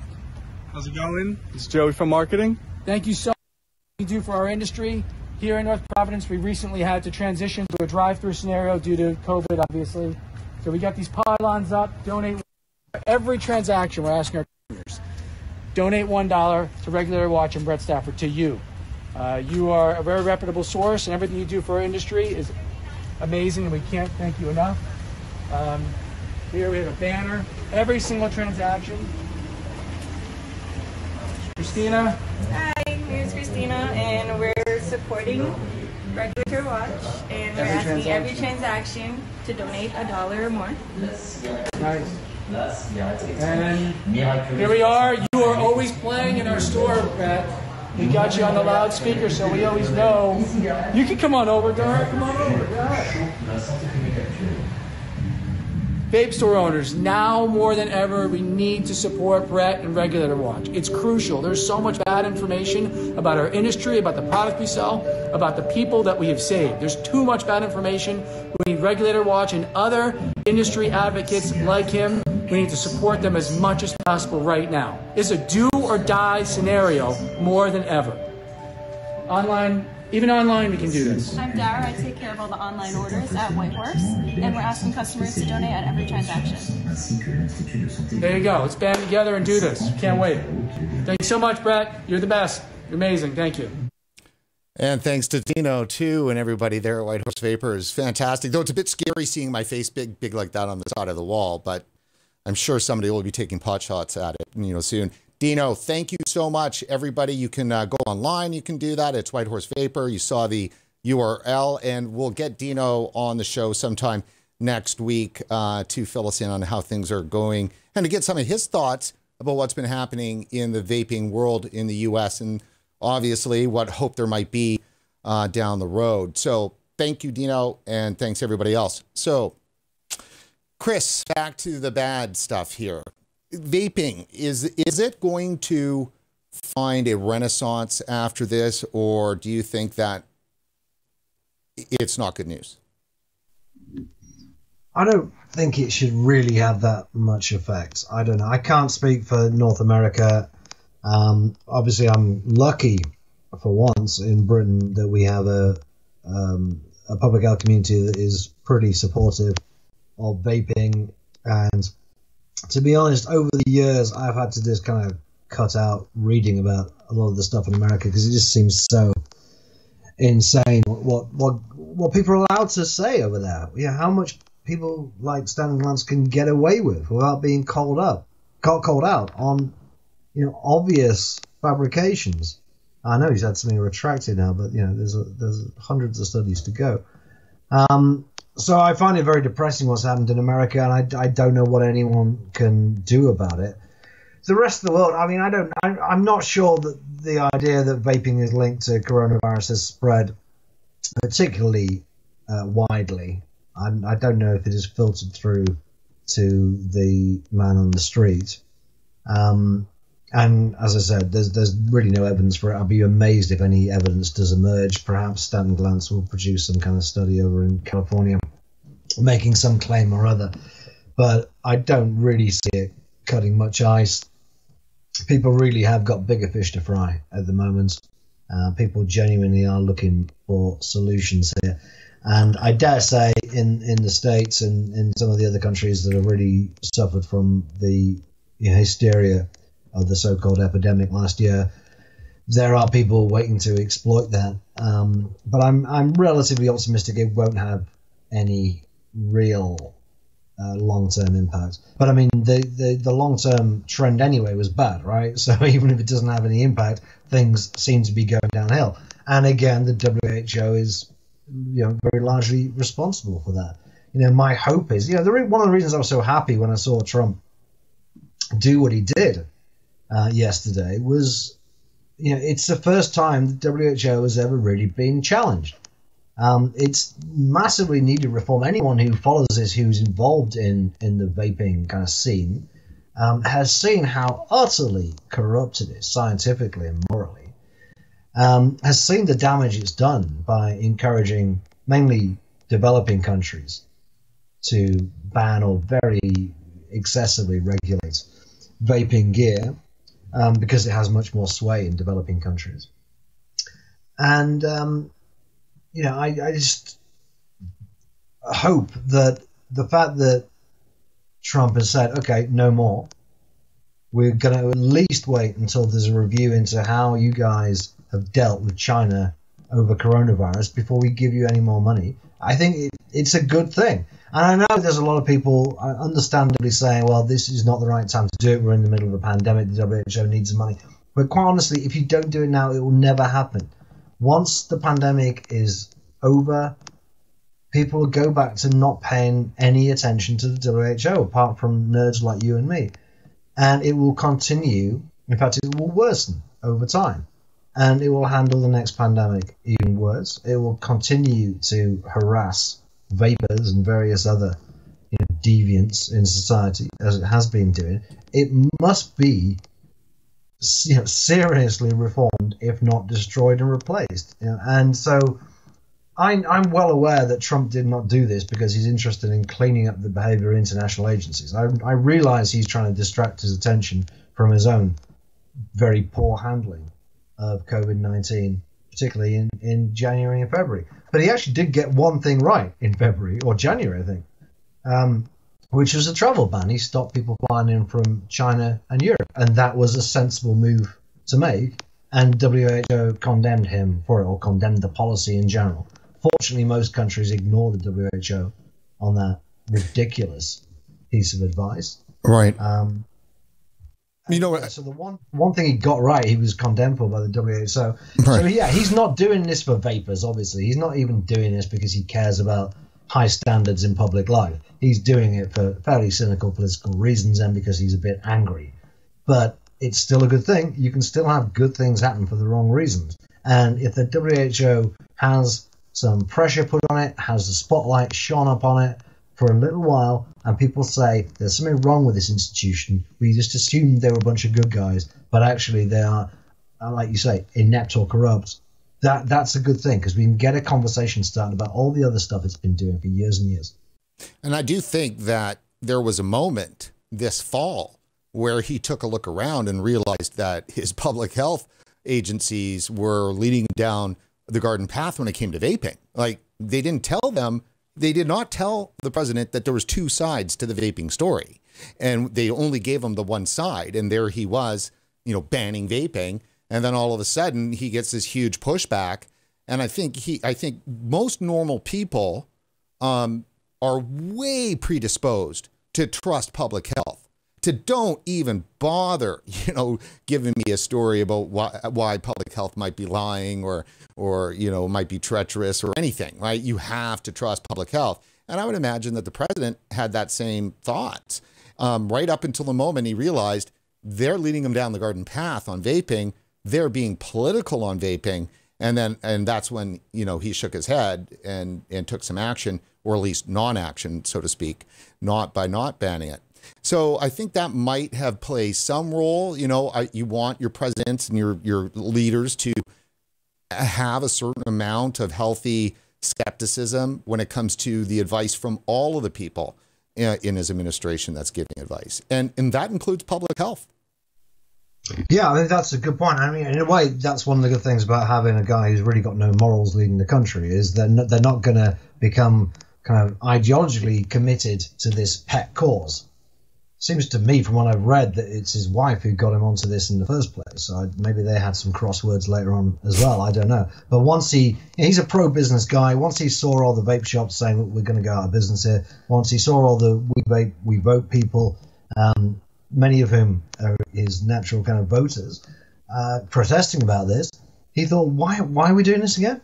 How's it going? It's Joey from marketing. Thank you so much you do for our industry. Here in North Providence, we recently had to transition to a drive-through scenario due to COVID, obviously. So we got these pylons up. Donate every transaction. We're asking our customers donate one dollar to Regulator Watch and Brent Stafford to you. Uh, you are a very reputable source, and everything you do for our industry is amazing, and we can't thank you enough. Um, here we have a banner. Every single transaction. Christina. Hi my name is Christina, and we're supporting Regulator Watch, and we're every asking transaction. every transaction to donate a dollar or more. Nice. And here we are. You are always playing in our store, Brent. We got you on the loudspeaker, so we always know. You can come on over, Dara. Come on over, Dara. Vape store owners, now more than ever, we need to support Brent and Regulator Watch. It's crucial. There's so much bad information about our industry, about the product we sell, about the people that we have saved. There's too much bad information. We need Regulator Watch and other industry advocates like him. We need to support them as much as possible right now. It's a do or die scenario more than ever. Online even online, we can do this. I'm Dara. I take care of all the online orders at Whitehorse, and we're asking customers to donate at every transaction. There you go. Let's band together and do this. Can't wait. Thanks so much, Brent. You're the best. You're amazing. Thank you. And thanks to Dino too, and everybody there at Whitehorse Vapor is fantastic. Though it's a bit scary seeing my face big, big like that on the side of the wall, but I'm sure somebody will be taking pot shots at it, you know, soon. Dino, thank you so much. Everybody, you can uh, go online. You can do that. It's Whitehorse Vapor. You saw the URL, and we'll get Dino on the show sometime next week uh, to fill us in on how things are going and to get some of his thoughts about what's been happening in the vaping world in the U.S. and obviously what hope there might be uh, down the road. So thank you, Dino, and thanks everybody else. So, Chris, back to the bad stuff here vaping is is it going to find a renaissance after this, or do you think that it's not good news? I don't think it should really have that much effect. I don't know. I can't speak for North America. Um, obviously, I'm lucky for once in Britain that we have a um, a public health community that is pretty supportive of vaping and to be honest, over the years, I've had to just kind of cut out reading about a lot of the stuff in America because it just seems so insane what what what people are allowed to say over there. Yeah, how much people like Stan Glantz can get away with without being called up, called, called out on you know obvious fabrications. I know he's had something retracted now, but you know there's a, there's hundreds of studies to go. Um, so I find it very depressing what's happened in America, and I, I don't know what anyone can do about it. The rest of the world, I mean, I don't, I, I'm not sure that the idea that vaping is linked to coronavirus has spread particularly uh, widely. I, I don't know if it has filtered through to the man on the street. Um, and as I said, there's there's really no evidence for it. I'd be amazed if any evidence does emerge. Perhaps Stanton Glantz will produce some kind of study over in California, making some claim or other. But I don't really see it cutting much ice. People really have got bigger fish to fry at the moment. Uh, people genuinely are looking for solutions here. And I dare say, in, in the States and in some of the other countries that have really suffered from the you know, hysteria of the so-called epidemic last year. There are people waiting to exploit that, um, but I'm I'm relatively optimistic it won't have any real uh, long-term impact. But I mean, the the, the long-term trend anyway was bad, right? (laughs) So even if it doesn't have any impact, things seem to be going downhill. And again, the WHO is you know very largely responsible for that. You know, my hope is you know the one of the reasons I was so happy when I saw Trump do what he did uh, yesterday was, you know, it's the first time the WHO has ever really been challenged. Um, it's massively needed reform. Anyone who follows this, who's involved in in the vaping kind of scene, um, has seen how utterly corrupt it is, scientifically and morally. Um, has seen the damage it's done by encouraging mainly developing countries to ban or very excessively regulate vaping gear um, because it has much more sway in developing countries. And um, you know, I, I just hope that the fact that Trump has said, okay, no more. We're going to at least wait until there's a review into how you guys have dealt with China over coronavirus before we give you any more money. I think it, it's a good thing. And I know there's a lot of people uh, understandably saying, well, this is not the right time to do it. We're in the middle of a pandemic. The WHO needs money. But quite honestly, if you don't do it now, it will never happen. Once the pandemic is over, people will go back to not paying any attention to the WHO, apart from nerds like you and me. And it will continue. In fact, it will worsen over time. And it will handle the next pandemic even worse. It will continue to harass vapers and various other you know, deviance in society as it has been doing, it must be you know, seriously reformed, if not destroyed and replaced. You know? And so I, I'm well aware that Trump did not do this because he's interested in cleaning up the behavior of international agencies. I, I realize he's trying to distract his attention from his own very poor handling of COVID 19, particularly in, in January and February. But he actually did get one thing right in February or January, I think, um, which was a travel ban. He stopped people flying in from China and Europe, and that was a sensible move to make. And WHO condemned him for it, or condemned the policy in general. Fortunately, most countries ignore the WHO on that ridiculous piece of advice. Right. Um, you know what? Uh, so the one one thing he got right, he was condemned for by the WHO. So, right. so yeah, he's not doing this for vapers. Obviously, he's not even doing this because he cares about high standards in public life. He's doing it for fairly cynical political reasons and because he's a bit angry. But it's still a good thing. You can still have good things happen for the wrong reasons. And if the WHO has some pressure put on it, has the spotlight shone upon it, for a little while and people say there's something wrong with this institution, we just assumed they were a bunch of good guys, but actually they are, uh, like you say, inept or corrupt. That that's a good thing because we can get a conversation started about all the other stuff it's been doing for years and years. And I do think that there was a moment this fall where he took a look around and realized that his public health agencies were leading down the garden path when it came to vaping. Like they didn't tell them they did not tell the president that there was two sides to the vaping story. And they only gave him the one side. And there he was you know banning vaping. And then all of a sudden he gets this huge pushback. And i think he i think most normal people um, are way predisposed to trust public health to don't even bother, (laughs) you know, giving me a story about why, why public health might be lying or, or, you know, might be treacherous or anything, right? You have to trust public health. And I would imagine that the president had that same thought um, right up until the moment he realized they're leading him down the garden path on vaping. They're being political on vaping. And then, and that's when, you know, he shook his head and, and took some action, or at least non action, so to speak, not by not banning it. So I think that might have played some role. You know, I, you want your presidents and your your leaders to have a certain amount of healthy skepticism when it comes to the advice from all of the people uh, in his administration that's giving advice, and and that includes public health. Yeah, I think that's a good point. I mean, in a way, that's one of the good things about having a guy who's really got no morals leading the country is that they're not going to become kind of ideologically committed to this pet cause seems to me, from what I've read, that it's his wife who got him onto this in the first place. So maybe they had some crosswords later on as well. I don't know. But once he, he's a pro-business guy. Once he saw all the vape shops saying we're going to go out of business here. Once he saw all the we vape, we vote people, um, many of whom are his natural kind of voters, uh, protesting about this, he thought, why, why are we doing this again?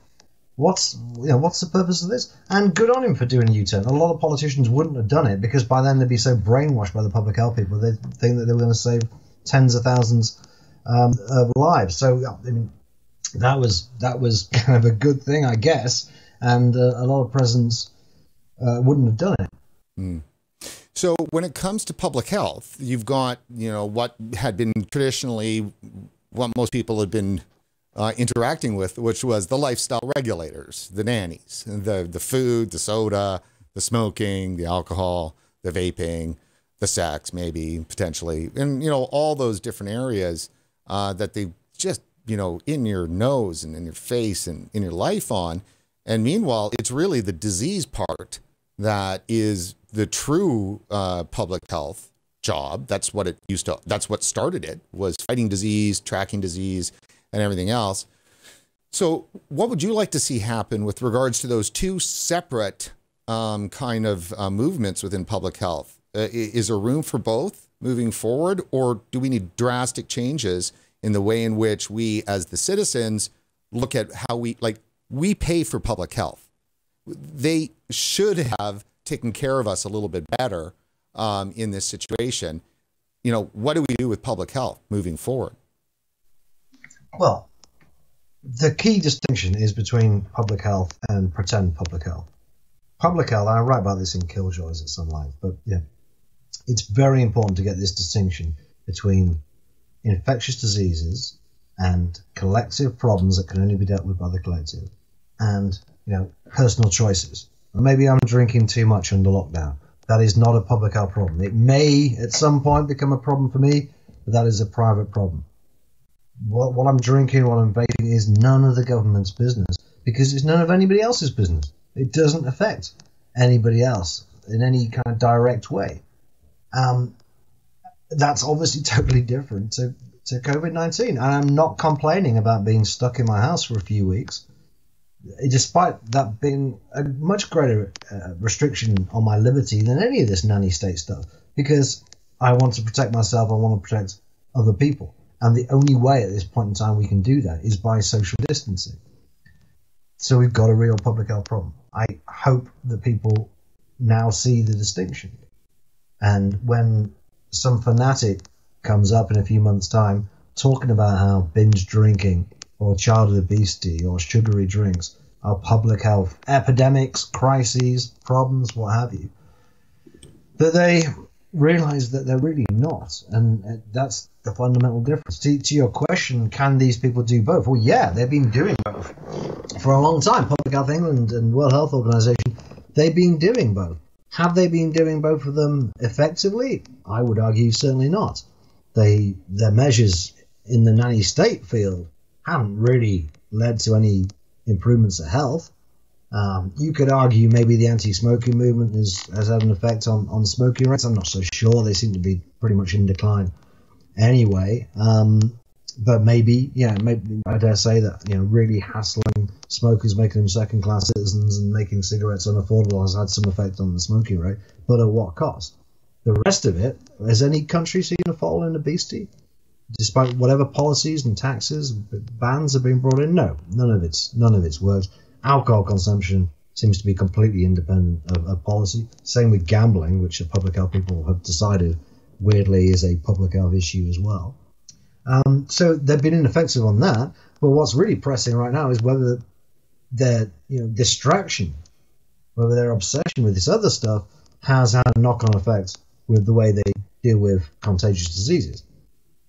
What's you know what's the purpose of this? And good on him for doing a U-turn. A lot of politicians wouldn't have done it because by then they'd be so brainwashed by the public health people they think that they were going to save tens of thousands um, of lives. So I mean, that was that was (laughs) kind of a good thing, I guess. And uh, a lot of presidents uh, wouldn't have done it. Mm. So when it comes to public health, you've got you know what had been traditionally what most people had been uh, interacting with, which was the lifestyle regulators, the nannies, the the food, the soda, the smoking, the alcohol, the vaping, the sex, maybe potentially, and you know all those different areas uh, that they just you know in your nose and in your face and in your life on. And meanwhile, it's really the disease part that is the true uh, public health job. That's what it used to. That's what started it was fighting disease, tracking disease, and everything else. So, what would you like to see happen with regards to those two separate um, kind of uh, movements within public health? Uh, is there room for both moving forward, or do we need drastic changes in the way in which we, as the citizens, look at how we like we pay for public health? They should have taken care of us a little bit better um, in this situation. You know, what do we do with public health moving forward? Well, the key distinction is between public health and pretend public health. public health, I write about this in Killjoys at some length, but yeah, it's very important to get this distinction between infectious diseases and collective problems that can only be dealt with by the collective and you know personal choices. Maybe I'm drinking too much under lockdown. That is not a public health problem. It may at some point become a problem for me, but that is a private problem. What, what I'm drinking, what I'm vaping is none of the government's business because it's none of anybody else's business. It doesn't affect anybody else in any kind of direct way. Um, that's obviously (laughs) totally different to, to COVID 19. And I'm not complaining about being stuck in my house for a few weeks, despite that being a much greater uh, restriction on my liberty than any of this nanny state stuff, because I want to protect myself, I want to protect other people. And the only way at this point in time we can do that is by social distancing. So we've got a real public health problem. I hope that people now see the distinction. And when some fanatic comes up in a few months' time talking about how binge drinking or childhood obesity or sugary drinks are public health epidemics, crises, problems, what have you, that they realize that they're really not. And uh, that's the fundamental difference. To, to, your question, can these people do both? Well, yeah, they've been doing both for a long time. Public Health England and World Health Organization, they've been doing both. Have they been doing both of them effectively? I would argue certainly not. They their measures in the nanny state field haven't really led to any improvements of health. Um, you could argue maybe the anti-smoking movement has, has had an effect on, on smoking rates. I'm not so sure. They seem to be pretty much in decline anyway. Um, but maybe, yeah, maybe I dare say that you know really hassling smokers, making them second-class citizens, and making cigarettes unaffordable has had some effect on the smoking rate. But at what cost? The rest of it, has any country seen a fall in obesity? Despite whatever policies and taxes, bans have been brought in, no, none of it's none of it's worked. Alcohol consumption seems to be completely independent of, of policy. Same with gambling, which the public health people have decided weirdly is a public health issue as well. Um, so they've been ineffective on that. But what's really pressing right now is whether their you know distraction, whether their obsession with this other stuff has had a knock-on effect with the way they deal with contagious diseases.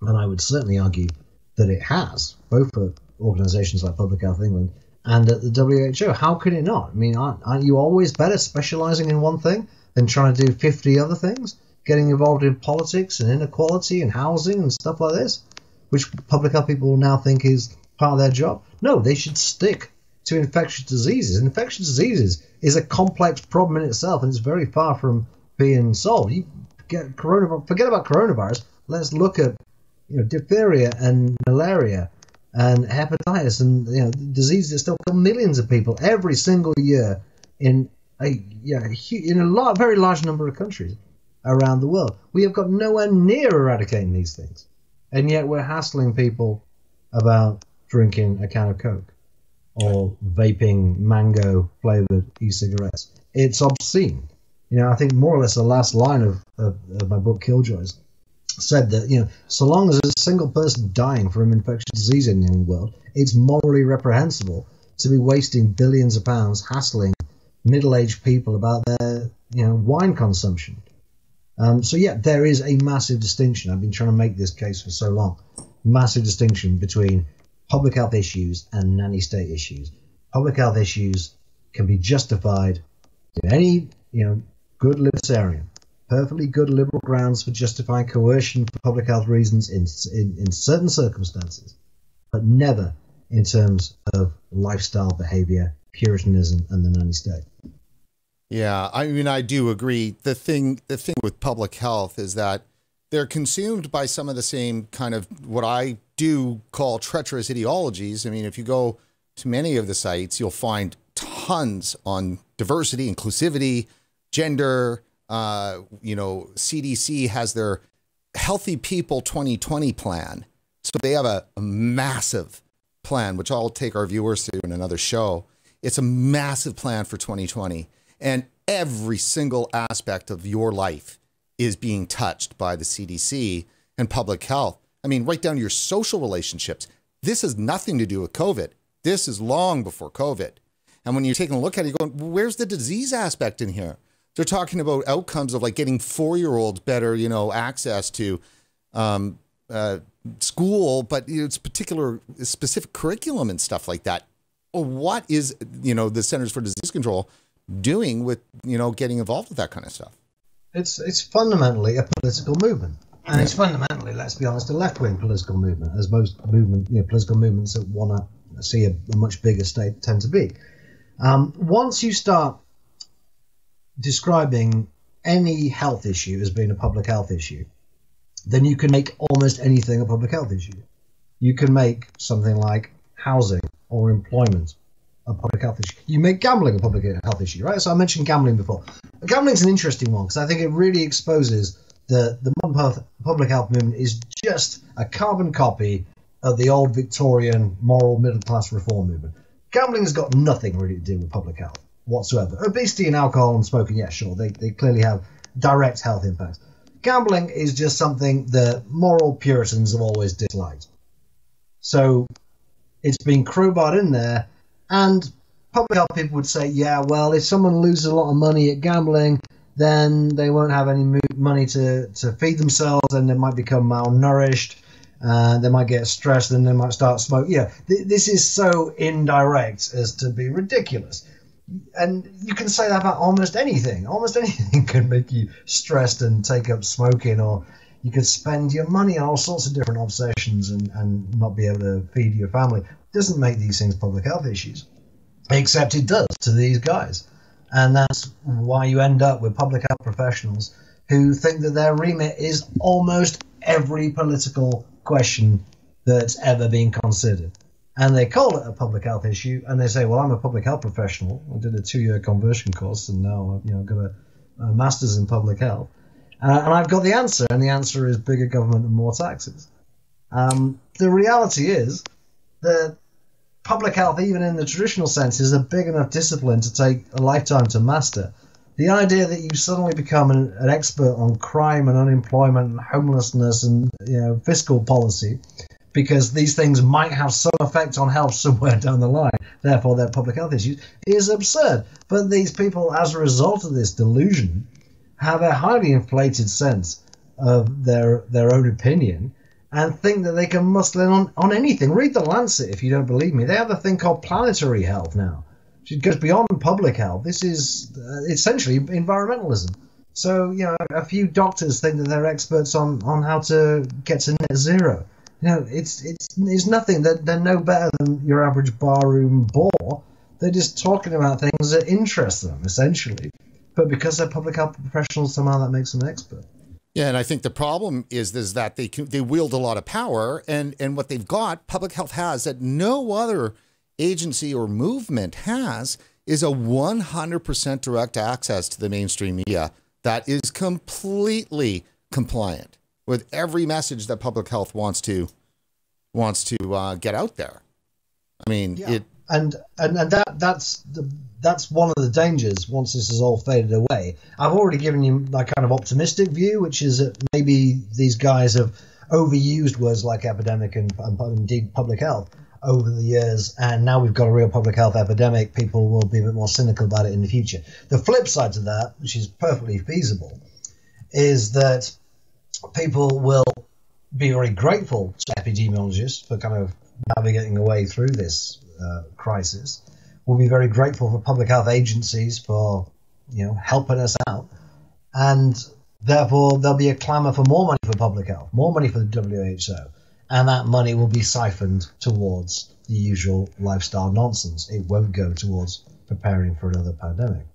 And I would certainly argue that it has, both for organisations like Public Health England and at the WHO. How could it not? I mean, aren't, aren't you always better specialising in one thing than trying to do 50 other things? Getting involved in politics and inequality and housing and stuff like this? which public health people now think is part of their job. No, they should stick to infectious diseases. Infectious diseases is a complex problem in itself, and it's very far from being solved. You get coronavirus, forget about coronavirus. Let's look at you know diphtheria and malaria and hepatitis and you know diseases that still kill millions of people every single year in a yeah in a lot, very large number of countries around the world. We have got nowhere near eradicating these things and yet we're hassling people about drinking a can of Coke or vaping mango flavored e-cigarettes. It's obscene. You know, I think more or less the last line of, of, of my book Killjoys said that you know, so long as there's a single person dying from an infectious disease in the world, it's morally reprehensible to be wasting billions of pounds hassling middle-aged people about their you know wine consumption. Um, so yeah, there is a massive distinction. I've been trying to make this case for so long. Massive distinction between public health issues and nanny state issues. Public health issues can be justified in any you know good libertarian, perfectly good liberal grounds for justifying coercion for public health reasons in, in, in certain circumstances, but never in terms of lifestyle behavior, puritanism, and the nanny state. Yeah, I mean, I do agree. The thing, the thing with public health is that they're consumed by some of the same kind of what I do call treacherous ideologies. I mean, if you go to many of the sites, you'll find tons on diversity, inclusivity, gender. Uh, you know, CDC has their Healthy People 2020 plan. So they have a, a massive plan, which I'll take our viewers through in another show. It's a massive plan for 2020 and every single aspect of your life is being touched by the CDC and public health. I mean, right down to your social relationships. This has nothing to do with COVID. This is long before COVID. And when you're taking a look at it, you're going, where's the disease aspect in here? They're talking about outcomes of like getting four year olds better, you know, access to um, uh, school, but you know, it's particular specific curriculum and stuff like that. What is you know the Centers for Disease Control doing with you know getting involved with that kind of stuff? It's it's fundamentally a political movement, and it's fundamentally, let's be honest, a left wing political movement, as most movement you know, political movements that want to see a, a, much bigger state tend to be. Um, once you start describing any health issue as being a public health issue, then you can make almost anything a public health issue. You can make something like housing or employment a public health issue. You make gambling a public health issue, right? So I mentioned gambling before. Gambling's an interesting one because I think it really exposes the the modern public health movement is just a carbon copy of the old Victorian moral middle class reform movement. Gambling has got nothing really to do with public health whatsoever. Obesity and alcohol and smoking, yeah, sure, they, they clearly have direct health impacts. Gambling is just something that moral Puritans have always disliked. So it's been crowbarred in there, and public health people would say, yeah, well, if someone loses a lot of money at gambling, then they won't have any money to, to feed themselves, and they might become malnourished. Uh, they might get stressed, and they might start smoking. Yeah, th- this is so indirect as to be ridiculous and you can say that about almost anything. Almost (laughs) anything can make you stressed and take up smoking, or you could spend your money on all sorts of different obsessions and, and not be able to feed your family. It doesn't make these things public health issues, except it does to these guys. And that's why you end up with public health professionals who think that their remit is almost every political question that's ever been considered and they call it a public health issue, and they say, "Well, I'm a public health professional. I did a two-year conversion course, and now I've you know got a, a master's in public health, uh, and I've got the answer, and the answer is bigger government and more taxes." Um, the reality is that public health, even in the traditional sense, is a big enough discipline to take a lifetime to master. The idea that you suddenly become an, an expert on crime and unemployment and homelessness and you know fiscal policy because these things might have some effect on health somewhere down the line, therefore they're public health issues, is absurd. But these people, as a result of this delusion, have a highly inflated sense of their their own opinion and think that they can muscle in on, on anything. Read the Lancet if you don't believe me. They have a thing called planetary health now. It goes beyond public health. This is uh, essentially environmentalism. So, you know, a few doctors think that they're experts on, on how to get to net zero know, it's it's it's nothing. They're, they're no better than your average barroom bore. They're just talking about things that interest them, essentially. But because they're public health professionals, somehow that makes them an expert. Yeah, and I think the problem is is that they can, they wield a lot of power, and and what they've got, public health has that no other agency or movement has is a 100% direct access to the mainstream media that is completely compliant with every message that public health wants to wants to uh, get out there. I mean, yeah. it and, and and that that's the that's one of the dangers once this has all faded away. I've already given you my kind of optimistic view, which is that maybe these guys have overused words like epidemic and, and indeed public health over the years, and now we've got a real public health epidemic. People will be a bit more cynical about it in the future. The flip side to that, which is perfectly feasible, is that people will be very grateful to epidemiologists for kind of navigating the way through this uh, crisis. We'll be very grateful for public health agencies for you know helping us out, and therefore there'll be a clamour for more money for public health, more money for the WHO, and that money will be siphoned towards the usual lifestyle nonsense. It won't go towards preparing for another pandemic.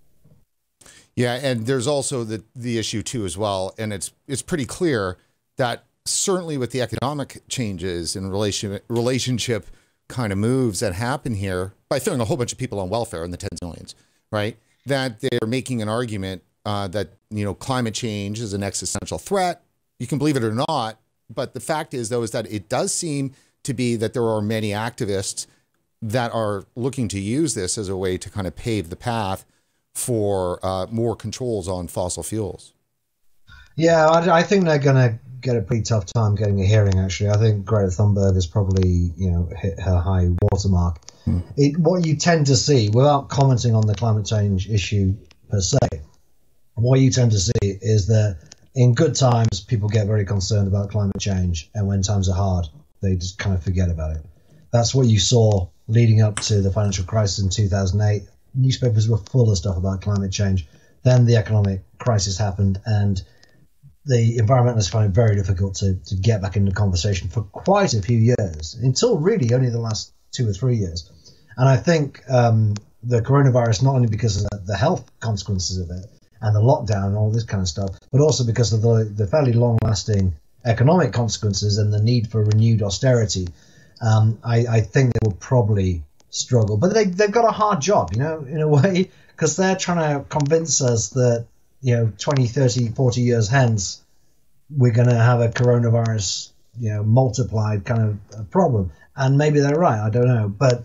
Yeah, and there's also the the issue too as well, and it's it's pretty clear that certainly with the economic changes and relation relationship kind of moves that happen here by throwing a whole bunch of people on welfare in the tens of millions, right? That they're making an argument uh, that you know climate change is an existential threat. You can believe it or not, but the fact is though is that it does seem to be that there are many activists that are looking to use this as a way to kind of pave the path for uh, more controls on fossil fuels. Yeah, I, I think they're going to get a pretty tough time getting a hearing. Actually, I think Greta Thunberg has probably you know hit her high watermark. Hmm. It, what you tend to see, without commenting on the climate change issue per se, what you tend to see is that in good times people get very concerned about climate change, and when times are hard, they just kind of forget about it. That's what you saw leading up to the financial crisis in 2008. Newspapers were full of stuff about climate change. Then the economic crisis happened, and the environmentalists found it very difficult to, to get back into conversation for quite a few years, until really only the last two or three years. And I think um, the coronavirus, not only because of the, the, health consequences of it and the lockdown and all this kind of stuff, but also because of the, the fairly long lasting economic consequences and the need for renewed austerity, um, I, I, think they will probably struggle. But they, they've got a hard job, you know, in a way, because they're trying to convince us that you know 20 30 40 years hence we're going to have a coronavirus you know multiplied kind of problem. And maybe they're right i don't know. But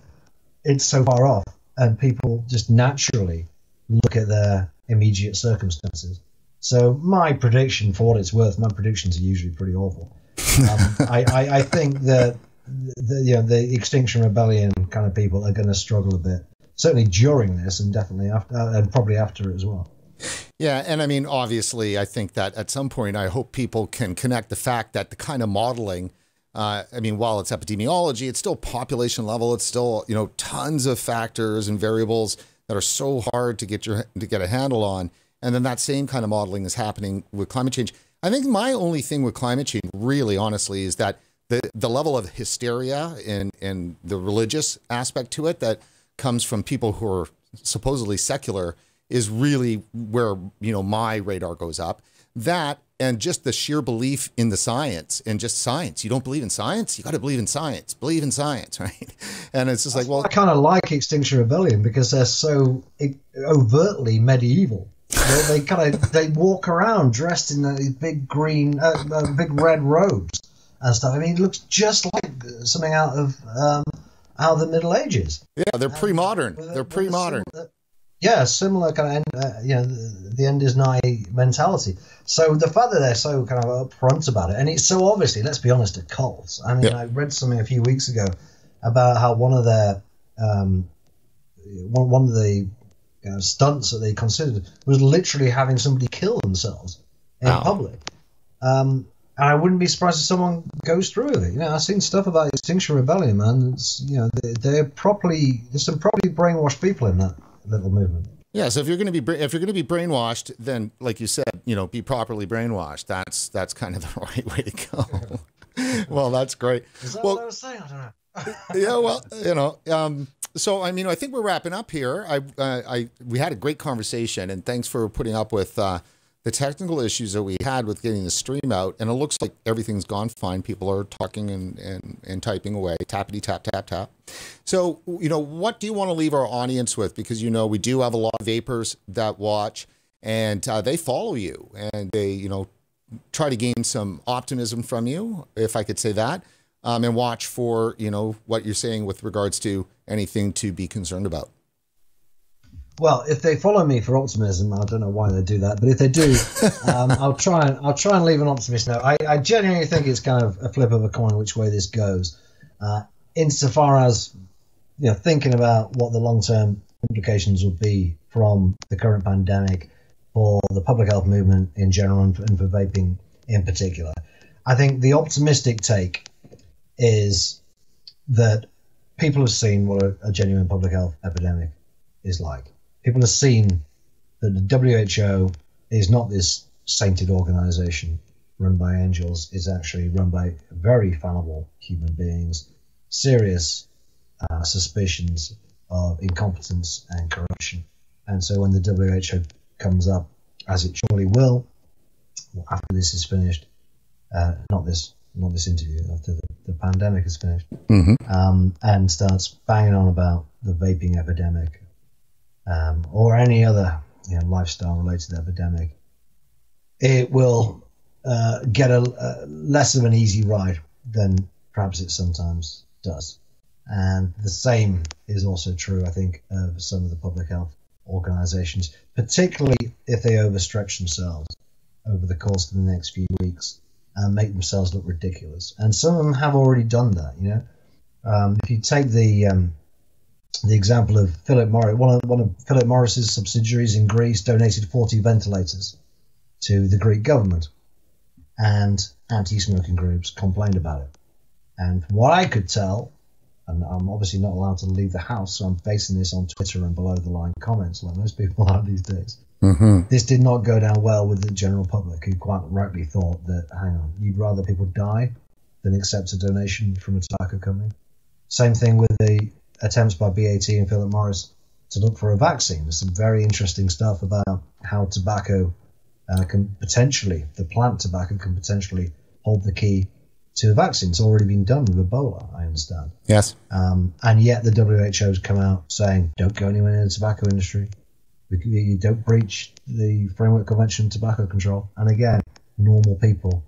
it's so far off and people just naturally look at their immediate circumstances. So my prediction for what it's worth my predictions are usually pretty awful. (laughs) Um, I, I, I, think that the, you know, the extinction rebellion kind of people are going to struggle a bit certainly during this and definitely after and probably after as well yeah, and I mean, obviously, I think that at some point, I hope people can connect the fact that the kind of modeling, uh, I mean, while it's epidemiology, it's still population level. It's still you know tons of factors and variables that are so hard to get your to get a handle on. And then that same kind of modeling is happening with climate change. I think my only thing with climate change, really, honestly, is that the the level of hysteria and and the religious aspect to it that comes from people who are supposedly secular is really where you know my radar goes up. That and just the sheer belief in the science and just science. You don't believe in science? You got to believe in science. Believe in science, (laughs) right? And it's just like, well, I kind of like Extinction Rebellion because they're so overtly medieval. they, they kind of they walk around dressed in these big green, uh, uh, big red robes and stuff. I mean, it looks just like something out of um, out of the Middle Ages. Yeah, they're pre-modern. They're pre-modern yeah, similar kind of, uh, you know, the, the, end is nigh mentality. So the fact that they're so kind of upfront about it, and it's so obviously, let's be honest, a cult. I mean, I read something a few weeks ago about how one of their, um, one, one of the you know, stunts that they considered was literally having somebody kill themselves in wow. public. Um, and I wouldn't be surprised if someone goes through with it. You know, I've seen stuff about Extinction Rebellion, man. It's, you know, they, they're properly, there's some properly brainwashed people in that little movement. Yeah, so if you're going to be if you're going to be brainwashed, then like you said, you know, be properly brainwashed. That's that's kind of the (laughs) right way to go. (laughs) well, that's great. Is that well, what I was saying? I don't know. (laughs) yeah, well, you know, um, so I mean, I think we're wrapping up here. I, uh, I, we had a great conversation, and thanks for putting up with uh, the technical issues that we had with getting the stream out, and it looks like everything's gone fine. People are talking and, and, and typing away, tappity tap tap tap. So, you know, what do you want to leave our audience with? Because you know we do have a lot of vapers that watch, and uh, they follow you, and they you know try to gain some optimism from you, if I could say that, um, and watch for you know what you're saying with regards to anything to be concerned about. Well, if they follow me for optimism, I don't know why they do that, but if they do, (laughs) um, I'll try and I'll try and leave an optimist note. I, I, genuinely think it's kind of a flip of a coin which way this goes, uh, insofar as you know thinking about what the long term implications will be from the current pandemic for the public health movement in general and for, and for vaping in particular. I think the optimistic take is that people have seen what a, a genuine public health epidemic is like people have seen that the WHO is not this sainted organization run by angels, it's actually run by very fallible human beings, serious uh, suspicions of incompetence and corruption. And so when the WHO comes up, as it surely will, after this is finished, uh, not this not this interview, after the, the pandemic is finished, mm-hmm. um, and starts banging on about the vaping epidemic um, or any other you know, lifestyle related epidemic, it will uh, get a, a, less of an easy ride than perhaps it sometimes does. And the same is also true, I think, of some of the public health organizations, particularly if they overstretch themselves over the course of the next few weeks. and make themselves look ridiculous. And some of them have already done that. You know, um, if you take the um, the example of Philip Morris, one of, one of Philip Morris's subsidiaries in Greece donated 40 ventilators to the Greek government, and anti-smoking groups complained about it. And from what I could tell, and I'm obviously not allowed to leave the house, so I'm basing this on Twitter and below the line comments, like most people (laughs) are these days. Mm-hmm. This did not go down well with the general public, who quite rightly thought that, hang on, you'd rather people die than accept a donation from a tobacco company. Same thing with the attempts by BAT and Philip Morris to look for a vaccine. There's some very interesting stuff about how tobacco uh, can potentially, the plant tobacco can potentially hold the key to a vaccine. It's already been done with Ebola, I understand. Yes. Um, and yet the WHO has come out saying, don't go anywhere in the tobacco industry. You don't breach the Framework Convention on Tobacco Control. And again, normal people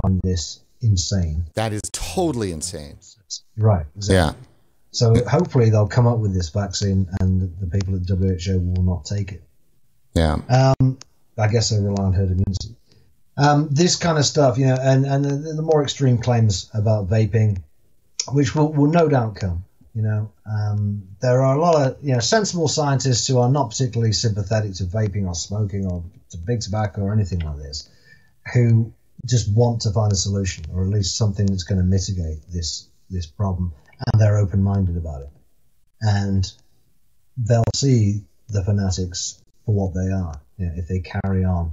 find this insane. That is totally insane. Right. Exactly. Yeah. So hopefully they'll come up with this vaccine and the people at WHO will not take it. Yeah. Um, I guess they rely on herd immunity. Um, this kind of stuff, you know, and, and the, the more extreme claims about vaping, which will, will no doubt come. You know, um, there are a lot of you know sensible scientists who are not particularly sympathetic to vaping or smoking or to big tobacco or anything like this, who just want to find a solution or at least something that's going to mitigate this this problem, and they're open minded about it, and they'll see the fanatics for what they are. You know, if they carry on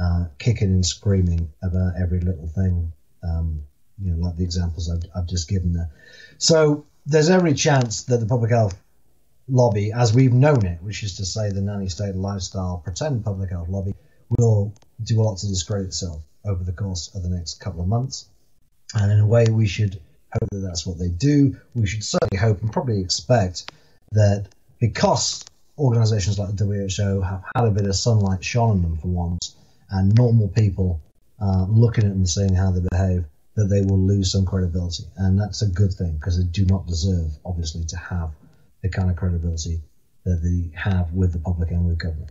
uh, kicking and screaming about every little thing, um, you know, like the examples I've, I've just given there. So there's every chance that the public health lobby, as we've known it, which is to say the nanny state lifestyle pretend public health lobby, will do a lot to discredit itself over the course of the next couple of months. And in a way, we should hope that that's what they do. We should certainly hope and probably expect that because organizations like the WHO have had a bit of sunlight shone on them for once, and normal people uh, looking at them and seeing how they behave, that they will lose some credibility. And that's a good thing because they do not deserve, obviously, to have the kind of credibility that they have with the public and with government.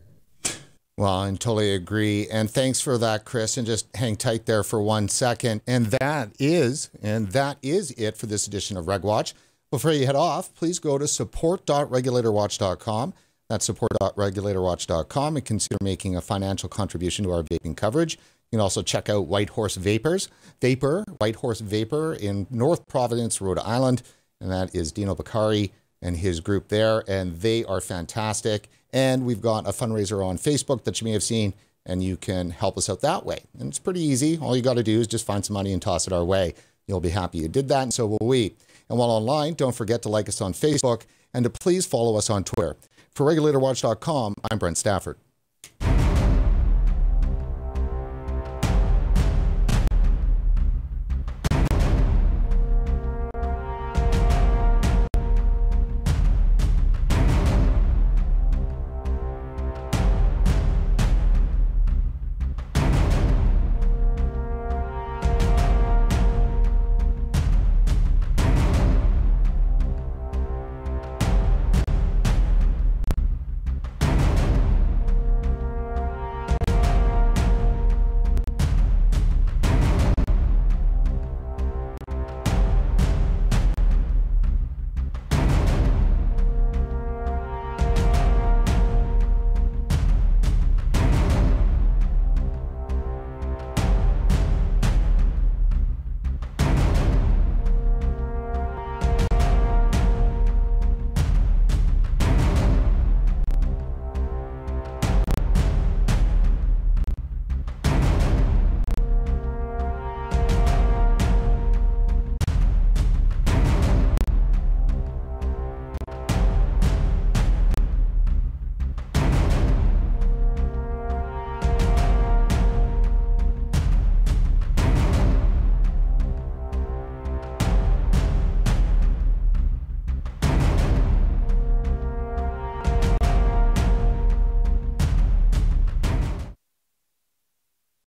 Well, I totally agree. And thanks for that, Chris. And just hang tight there for one second. And that is, and that is it for this edition of RegWatch. Before you head off, please go to support.regulatorwatch.com. That's support.regulatorwatch.com and consider making a financial contribution to our vaping coverage. You can also check out White Horse Vapors, Vapor, White Horse Vapor in North Providence, Rhode Island. And that is Dino Bakari and his group there. And they are fantastic. And we've got a fundraiser on Facebook that you may have seen, and you can help us out that way. And it's pretty easy. All you got to do is just find some money and toss it our way. You'll be happy you did that, and so will we. And while online, don't forget to like us on Facebook and to please follow us on Twitter. For RegulatorWatch.com, I'm Brent Stafford.